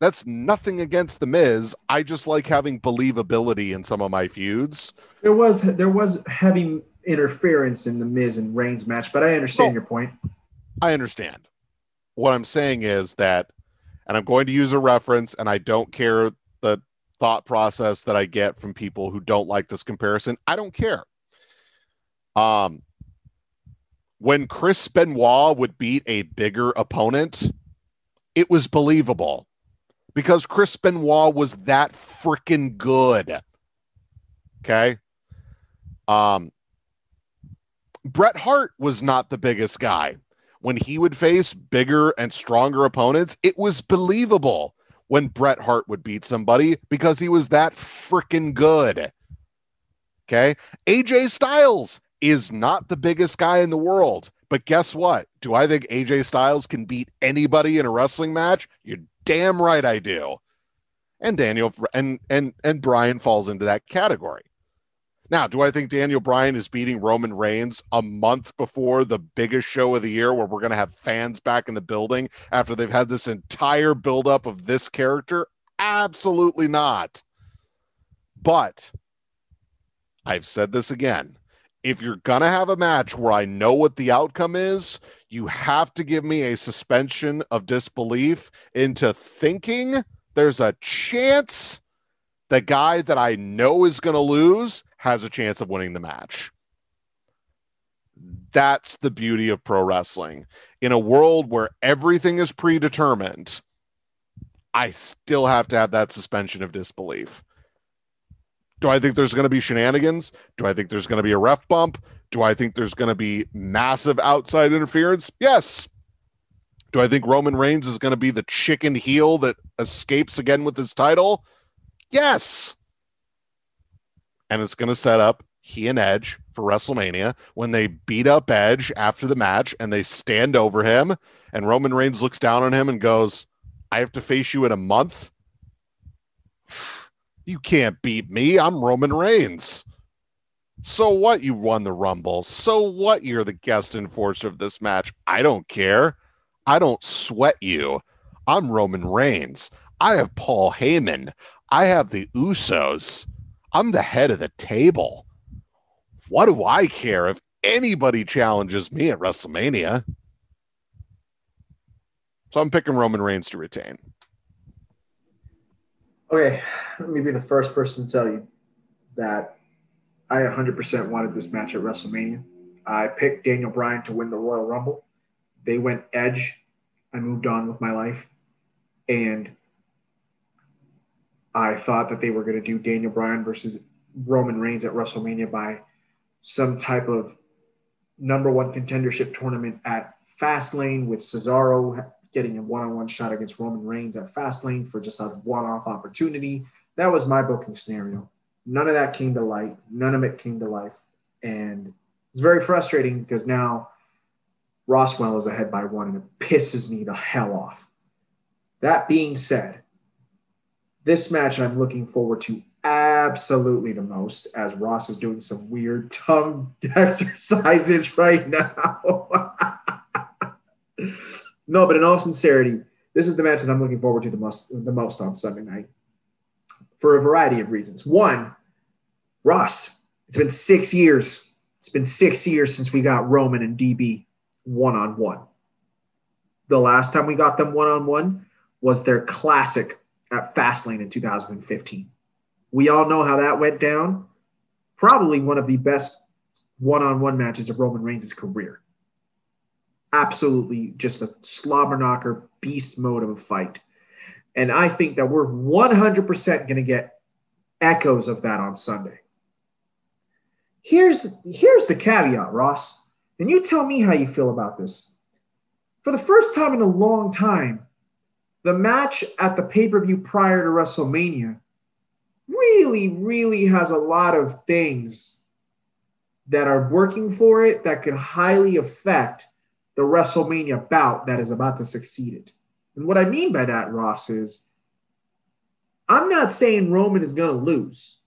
That's nothing against The Miz. I just like having believability in some of my feuds. There was there was heavy interference in the Miz and Reigns match, but I understand your point. I understand. What I'm saying is that, and I'm going to use a reference, and I don't care the thought process that I get from people who don't like this comparison. I don't care. Um, when Chris Benoit would beat a bigger opponent, it was believable because Chris Benoit was that freaking good. Okay. Um, Bret Hart was not the biggest guy. When he would face bigger and stronger opponents, it was believable when Bret Hart would beat somebody because he was that freaking good. Okay. AJ Styles is not the biggest guy in the world. But guess what? Do I think AJ Styles can beat anybody in a wrestling match? You're damn right I do. And Daniel and and and Bryan falls into that category. Now, do I think Daniel Bryan is beating Roman Reigns a month before the biggest show of the year where we're going to have fans back in the building after they've had this entire buildup of this character? Absolutely not. But I've said this again if you're going to have a match where I know what the outcome is, you have to give me a suspension of disbelief into thinking there's a chance the guy that I know is going to lose has a chance of winning the match. That's the beauty of pro wrestling. In a world where everything is predetermined, I still have to have that suspension of disbelief. Do I think there's going to be shenanigans? Do I think there's going to be a ref bump? Do I think there's going to be massive outside interference? Yes. Do I think Roman Reigns is going to be the chicken heel that escapes again with his title? Yes. And it's going to set up he and Edge for WrestleMania when they beat up Edge after the match and they stand over him and Roman Reigns looks down on him and goes, I have to face you in a month. You can't beat me. I'm Roman Reigns. So what? You won the Rumble. So what? You're the guest enforcer of this match. I don't care. I don't sweat you. I'm Roman Reigns. I have Paul Heyman. I have the Usos. I'm the head of the table. What do I care if anybody challenges me at WrestleMania? So I'm picking Roman Reigns to retain. Okay, let me be the first person to tell you that I 100% wanted this match at WrestleMania. I picked Daniel Bryan to win the Royal Rumble. They went Edge. I moved on with my life. And I thought that they were going to do Daniel Bryan versus Roman Reigns at WrestleMania by some type of number one contendership tournament at Fastlane with Cesaro getting a one-on-one shot against Roman Reigns at Fastlane for just a one-off opportunity. That was my booking scenario. None of that came to light. None of it came to life, and it's very frustrating because now Roswell is ahead by one, and it pisses me the hell off. That being said, this match I'm looking forward to absolutely the most as Ross is doing some weird tongue exercises right now. No, but in all sincerity, this is the match that I'm looking forward to the most, the most on Sunday night for a variety of reasons. One, Ross, it's been six years. It's been six years since we got Roman and DB one on one. The last time we got them one on one was their classic at Fastlane in 2015. We all know how that went down. Probably one of the best one on one matches of Roman Reigns' career absolutely just a slobber knocker beast mode of a fight. And I think that we're 100% going to get echoes of that on Sunday. Here's here's the caveat, Ross. And you tell me how you feel about this. For the first time in a long time, the match at the pay-per-view prior to WrestleMania really really has a lot of things that are working for it that could highly affect the WrestleMania bout that is about to succeed it. And what I mean by that, Ross, is I'm not saying Roman is going to lose,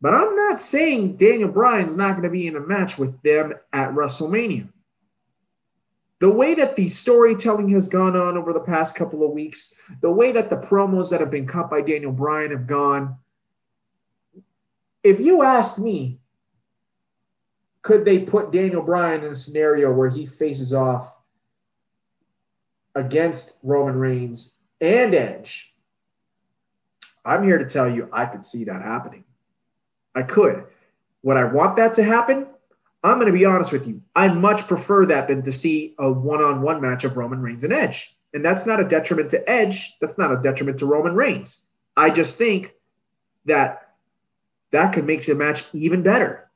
but I'm not saying Daniel Bryan's not going to be in a match with them at WrestleMania. The way that the storytelling has gone on over the past couple of weeks, the way that the promos that have been cut by Daniel Bryan have gone, if you ask me, could they put Daniel Bryan in a scenario where he faces off against Roman Reigns and Edge? I'm here to tell you I could see that happening. I could. Would I want that to happen? I'm going to be honest with you. I much prefer that than to see a one on one match of Roman Reigns and Edge. And that's not a detriment to Edge. That's not a detriment to Roman Reigns. I just think that that could make the match even better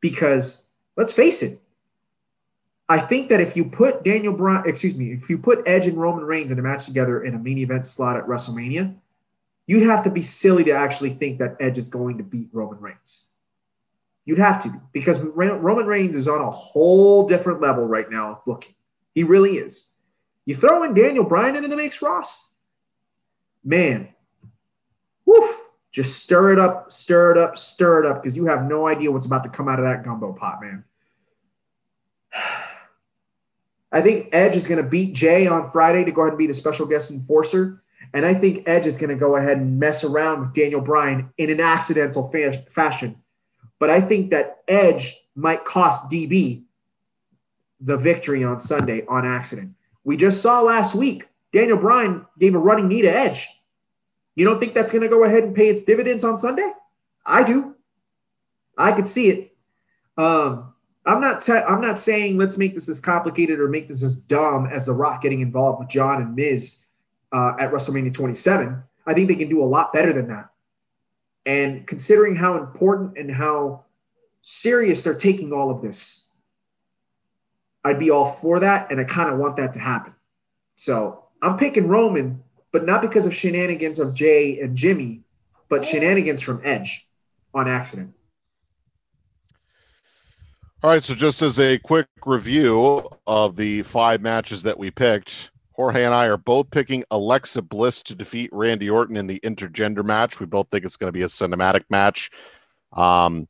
because let's face it, I think that if you put Daniel Bryan, excuse me, if you put Edge and Roman Reigns in a match together in a main event slot at WrestleMania, you'd have to be silly to actually think that Edge is going to beat Roman Reigns. You'd have to because Roman Reigns is on a whole different level right now looking. He really is. You throw in Daniel Bryan into the mix, Ross, man, woof, just stir it up, stir it up, stir it up, because you have no idea what's about to come out of that gumbo pot, man. I think Edge is going to beat Jey on Friday to go ahead and be the special guest enforcer. And I think Edge is going to go ahead and mess around with Daniel Bryan in an accidental fa- fashion. But I think that Edge might cost DB the victory on Sunday on accident. We just saw last week Daniel Bryan gave a running knee to Edge. You don't think that's going to go ahead and pay its dividends on Sunday? I do. I could see it. Um, I'm not. Te- I'm not saying let's make this as complicated or make this as dumb as The Rock getting involved with John and Miz uh, at WrestleMania 27. I think they can do a lot better than that. And considering how important and how serious they're taking all of this, I'd be all for that, and I kind of want that to happen. So I'm picking Roman, but not because of shenanigans of Jey and Jimmy, but shenanigans from Edge on accident. All right, so just as a quick review of the five matches that we picked, Jorge and I are both picking Alexa Bliss to defeat Randy Orton in the intergender match. We both think it's going to be a cinematic match. Um,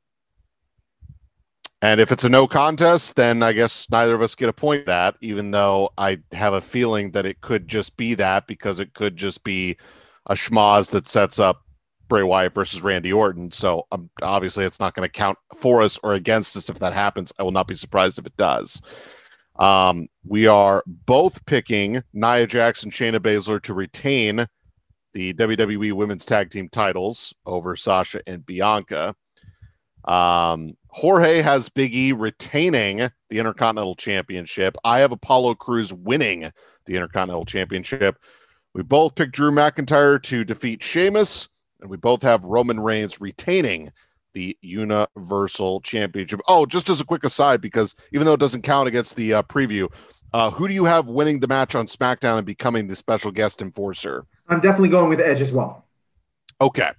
and if it's a no contest, then I guess neither of us get a point that, even though I have a feeling that it could just be that because it could just be a schmoz that sets up Bray Wyatt versus Randy Orton. So um, obviously, it's not going to count for us or against us if that happens. I will not be surprised if it does. Um, we are both picking Nia Jackson, Shayna Baszler to retain the WWE Women's Tag Team titles over Sasha and Bianca. Um, Jorge has Big E retaining the Intercontinental Championship. I have Apollo Crews winning the Intercontinental Championship. We both picked Drew McIntyre to defeat Sheamus, and we both have Roman Reigns retaining the Universal Championship. Oh, just as a quick aside, because even though it doesn't count against the uh, preview, uh, who do you have winning the match on SmackDown and becoming the special guest enforcer? I'm definitely going with Edge as well. Okay.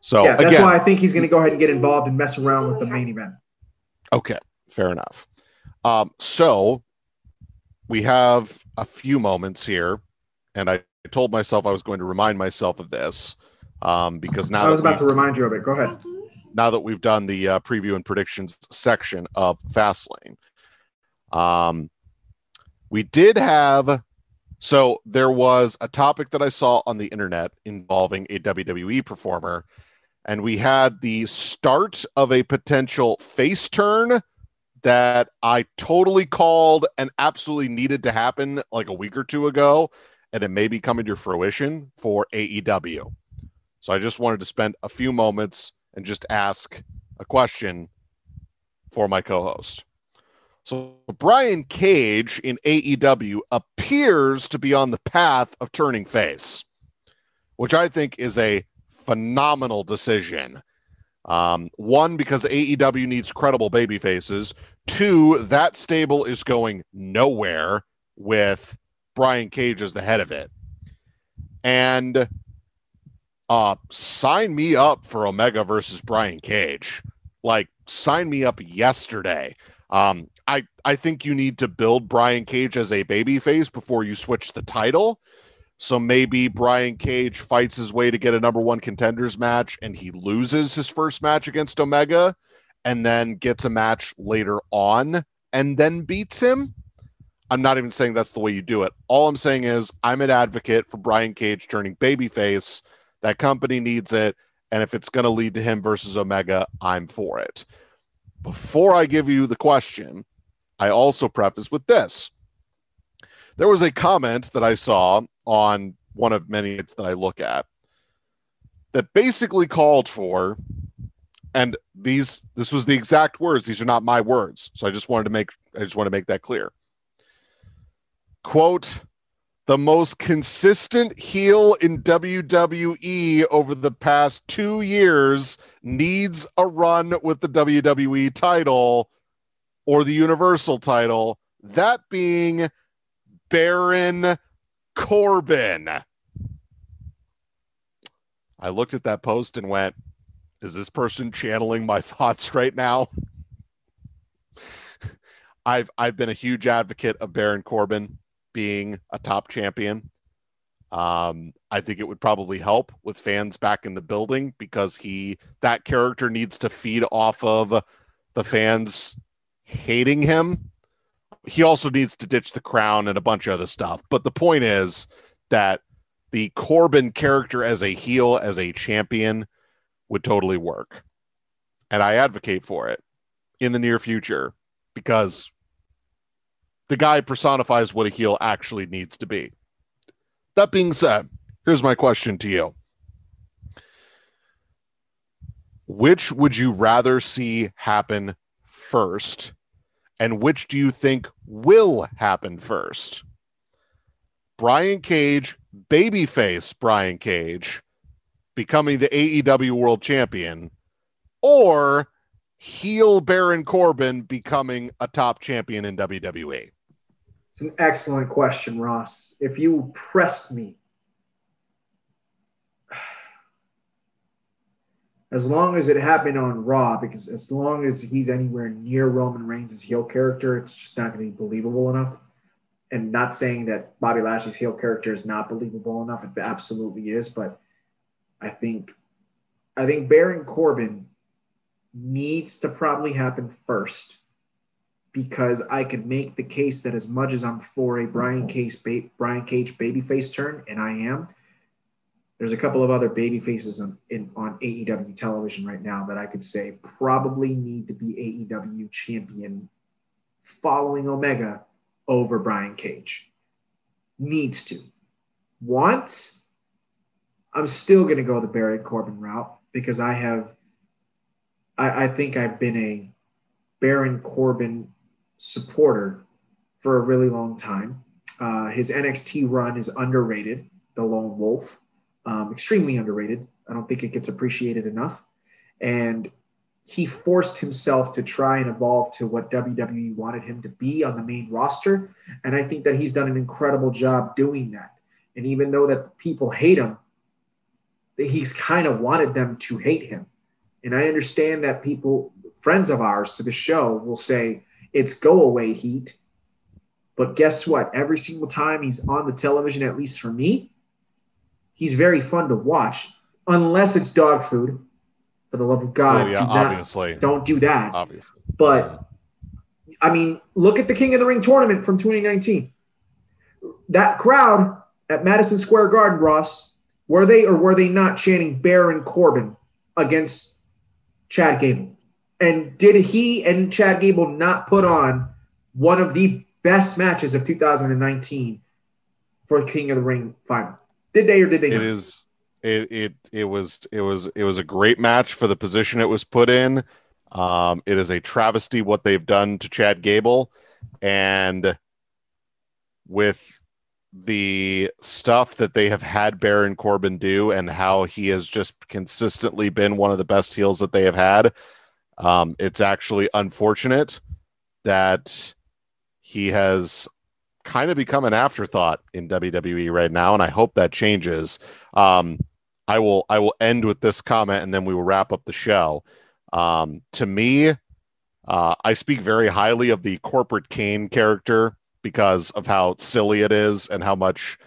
So yeah, that's again, why I think he's going to go ahead and get involved and mess around with the main event. Okay, fair enough. Um, so we have a few moments here, and I told myself I was going to remind myself of this um, because now I was about to remind you of it. Go ahead. Now that we've done the uh, preview and predictions section of Fastlane, um, we did have. So there was a topic that I saw on the internet involving a WWE performer and we had the start of a potential face turn that I totally called and absolutely needed to happen like a week or two ago, and it may be coming to fruition for AEW. So I just wanted to spend a few moments and just ask a question for my co host. So Brian Cage in AEW appears to be on the path of turning face, which I think is a phenomenal decision. Um, one, because AEW needs credible baby faces. Two, that stable is going nowhere with Brian Cage as the head of it. And uh, sign me up for Omega versus Brian Cage. Like, sign me up yesterday. Um, I, I think you need to build Brian Cage as a baby face before you switch the title. So maybe Brian Cage fights his way to get a number one contenders match and he loses his first match against Omega and then gets a match later on and then beats him. I'm not even saying that's the way you do it. All I'm saying is I'm an advocate for Brian Cage turning babyface. That company needs it. And if it's going to lead to him versus Omega, I'm for it. Before I give you the question, I also preface with this. There was a comment that I saw on one of many that I look at that basically called for and these this was the exact words these are not my words so i just wanted to make i just want to make that clear quote the most consistent heel in WWE over the past 2 years needs a run with the WWE title or the universal title that being Baron Corbin. I looked at that post and went, is this person channeling my thoughts right now? I've I've been a huge advocate of Baron Corbin being a top champion. Um, I think it would probably help with fans back in the building because he that character needs to feed off of the fans hating him he also needs to ditch the crown and a bunch of other stuff. But the point is that the Corbin character as a heel, as a champion, would totally work. And I advocate for it in the near future because the guy personifies what a heel actually needs to be. That being said, here's my question to you. Which would you rather see happen first? and which do you think will happen first? Brian Cage, babyface Brian Cage, becoming the AEW World Champion, or heel Baron Corbin becoming a top champion in WWE? It's an excellent question, Ross. If you pressed me, as long as it happened on Raw, because as long as he's anywhere near Roman Reigns' heel character, it's just not going to be believable enough. And not saying that Bobby Lashley's heel character is not believable enough, it absolutely is. But I think, I think Baron Corbin needs to probably happen first, because I could make the case that as much as I'm for a Brian Cage, ba- Brian Cage babyface turn, and I am there's a couple of other baby faces on, in, on AEW television right now that I could say probably need to be AEW champion following Omega over Brian Cage. Needs to. Wants, I'm still going to go the Baron Corbin route because I have, I, I think I've been a Baron Corbin supporter for a really long time. Uh, his NXT run is underrated, the Lone Wolf um, extremely underrated. I don't think it gets appreciated enough. And he forced himself to try and evolve to what WWE wanted him to be on the main roster. And I think that he's done an incredible job doing that. And even though that people hate him, he's kind of wanted them to hate him. And I understand that people, friends of ours to the show, will say it's go away heat. But guess what? Every single time he's on the television, at least for me, he's very fun to watch, unless it's dog food. For the love of God, Oh, yeah, do not- obviously. don't do that. Obviously. But I mean, look at the King of the Ring tournament from 2019. That crowd at Madison Square Garden, Ross, were they or were they not chanting Baron Corbin against Chad Gable? And did he and Chad Gable not put on one of the best matches of 2019 for King of the Ring final? Did they or did they It not? is it it it was it was it was a great match for the position it was put in. Um, it is a travesty what they've done to Chad Gable, and with the stuff that they have had Baron Corbin do and how he has just consistently been one of the best heels that they have had. Um, it's actually unfortunate that he has kind of become an afterthought in WWE right now, and I hope that changes. Um, I will I will end with this comment, and then we will wrap up the show. Um, to me, uh, I speak very highly of the corporate Kane character because of how silly it is and how much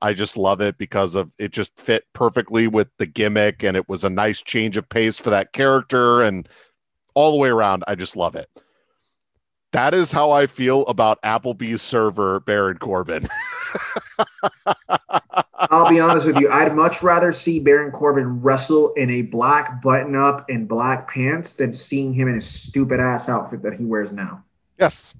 I just love it because of it just fit perfectly with the gimmick, and it was a nice change of pace for that character, and all the way around, I just love it. That is how I feel about Applebee's server Baron Corbin. I'll be honest with you. I'd much rather see Baron Corbin wrestle in a black button up and black pants than seeing him in a stupid ass outfit that he wears now. yes.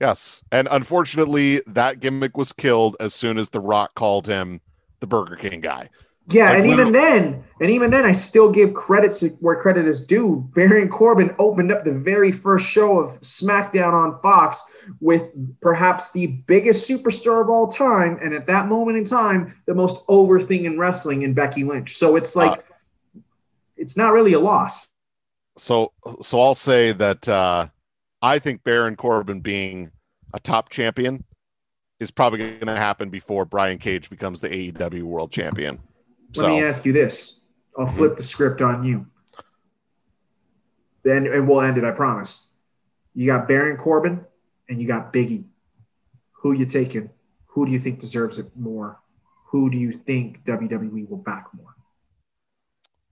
Yes. And unfortunately, that gimmick was killed as soon as The Rock called him the Burger King guy. Yeah, Like and even then, and even then, I still give credit to where credit is due. Baron Corbin opened up the very first show of SmackDown on Fox with perhaps the biggest superstar of all time, and at that moment in time, the most over thing in wrestling in Becky Lynch. So it's like, it's not really a loss. So so I'll say that uh I think Baron Corbin being a top champion is probably going to happen before Brian Cage becomes the AEW World Champion. Let me ask you this. I'll flip mm-hmm. the script on you. Then and we'll end it, I promise. You got Baron Corbin and you got Biggie. Who you taking? Who do you think deserves it more? Who do you think WWE will back more?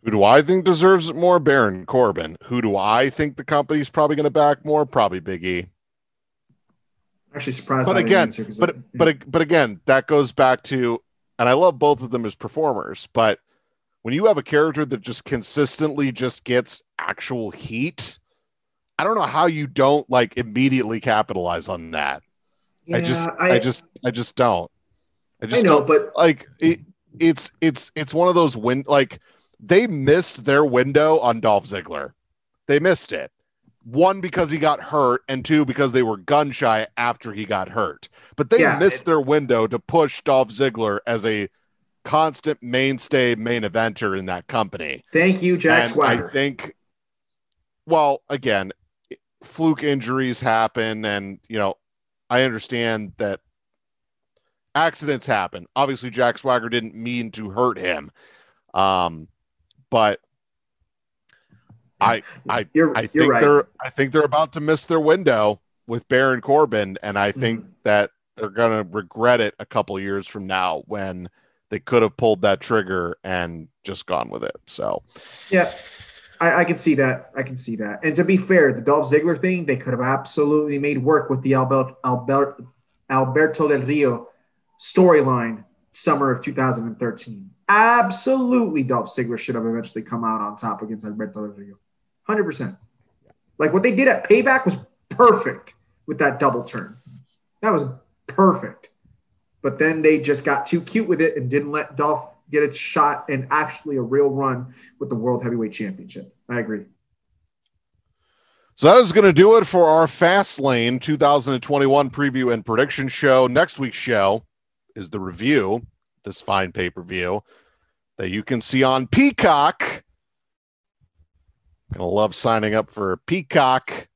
who do I think deserves it more? Baron Corbin. Who do I think the company's probably going to back more? Probably Big E. Actually surprised but again, answer but but but again, that goes back to, and I love both of them as performers. But when you have a character that just consistently just gets actual heat, I don't know how you don't like immediately capitalize on that. I just, Yeah, I, just, I just don't. I I just know, don't but like it. It's it's it's one of those win like they missed their window on Dolph Ziggler. They missed it. One because he got hurt, and two because they were gun shy after he got hurt. But they Yeah, missed it- their window to push Dolph Ziggler as a constant mainstay main eventer in that company. thank you, Jack and Swagger. I think, well, again, fluke injuries happen, and you know, I understand that accidents happen. Obviously, Jack Swagger didn't mean to hurt him. Um, but I I You're, I you're think right. they're I think they're about to miss their window with Baron Corbin, and I think Mhm. that they're gonna regret it a couple years from now when they could have pulled that trigger and just gone with it. So Yeah, I, I can see that. I can see that. And to be fair, the Dolph Ziggler thing, they could have absolutely made work with the Albert, Albert, Alberto Del Rio storyline summer of 2013. Absolutely, Dolph Ziggler should have eventually come out on top against Alberto Del Rio. 100%. Like what they did at Payback was perfect with that double turn. That was perfect. But then they just got too cute with it and didn't let Dolph get a shot and actually a real run with the World Heavyweight Championship. I agree. So that is going to do it for our Fastlane 2021 preview and prediction show. Next week's show is the review, this fine pay per view that you can see on Peacock. Gonna love signing up for Peacock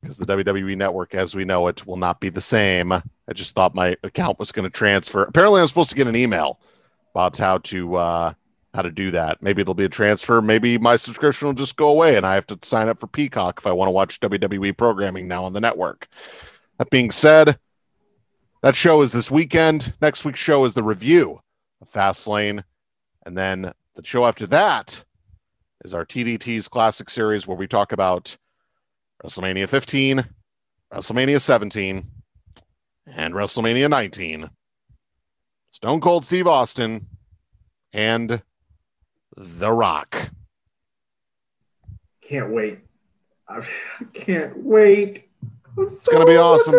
because the WWE network, as we know it, will not be the same. I just thought my account was going to transfer. Apparently, I'm supposed to get an email about how to uh, how to do that. Maybe it'll be a transfer. Maybe my subscription will just go away and I have to sign up for Peacock if I want to watch WWE programming now on the network. That being said, that show is this weekend. Next week's show is the review of Fastlane. And then the show after that is our TDT's Classic Series where we talk about WrestleMania 15, WrestleMania 17, and WrestleMania 19. Stone Cold Steve Austin and The Rock. Can't wait. I can't wait. it's gonna be awesome.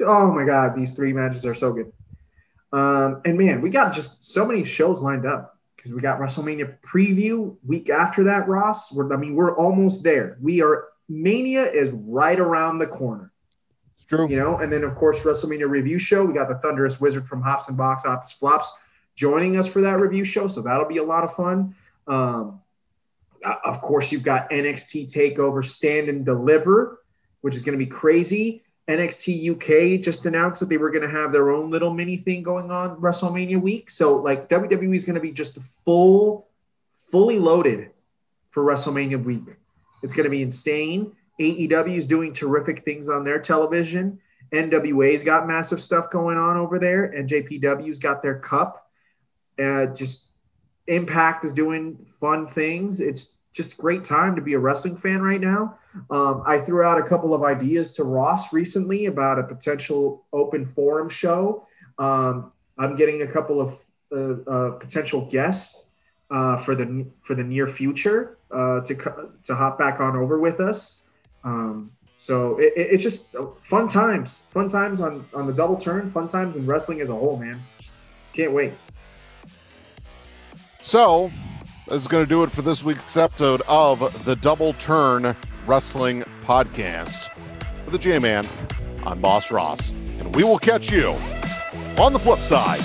Oh my god, these three matches are so good. Um, and man, we got just so many shows lined up because we got WrestleMania preview week after that. Ross, we're, I mean, we're almost there. We are Mania is right around the corner. It's true. you know, and then of course WrestleMania review show. We got the Thunderous Wizard from Hops and Box Office Flops joining us for that review show, so that'll be a lot of fun. Um, uh, of course, you've got NXT Takeover Stand and Deliver, which is going to be crazy. NXT UK just announced that they were going to have their own little mini thing going on WrestleMania week. So like WWE is going to be just full, fully loaded for WrestleMania week. It's going to be insane. AEW is doing terrific things on their television. NWA's got massive stuff going on over there, and JPW's got their cup. Uh, just Impact is doing fun things. It's just great time to be a wrestling fan right now. Um, I threw out a couple of ideas to Ross recently about a potential open forum show. Um, I'm getting a couple of uh, uh, potential guests uh, for the for the near future uh, to to hop back on over with us. Um, so it, it- it's just fun times, fun times on on the double turn, fun times in wrestling as a whole, man. Just can't wait. So, this is going to do it for this week's episode of the Double Turn Wrestling Podcast. For the J Man, I'm Boss Ross, and we will catch you on the flip side.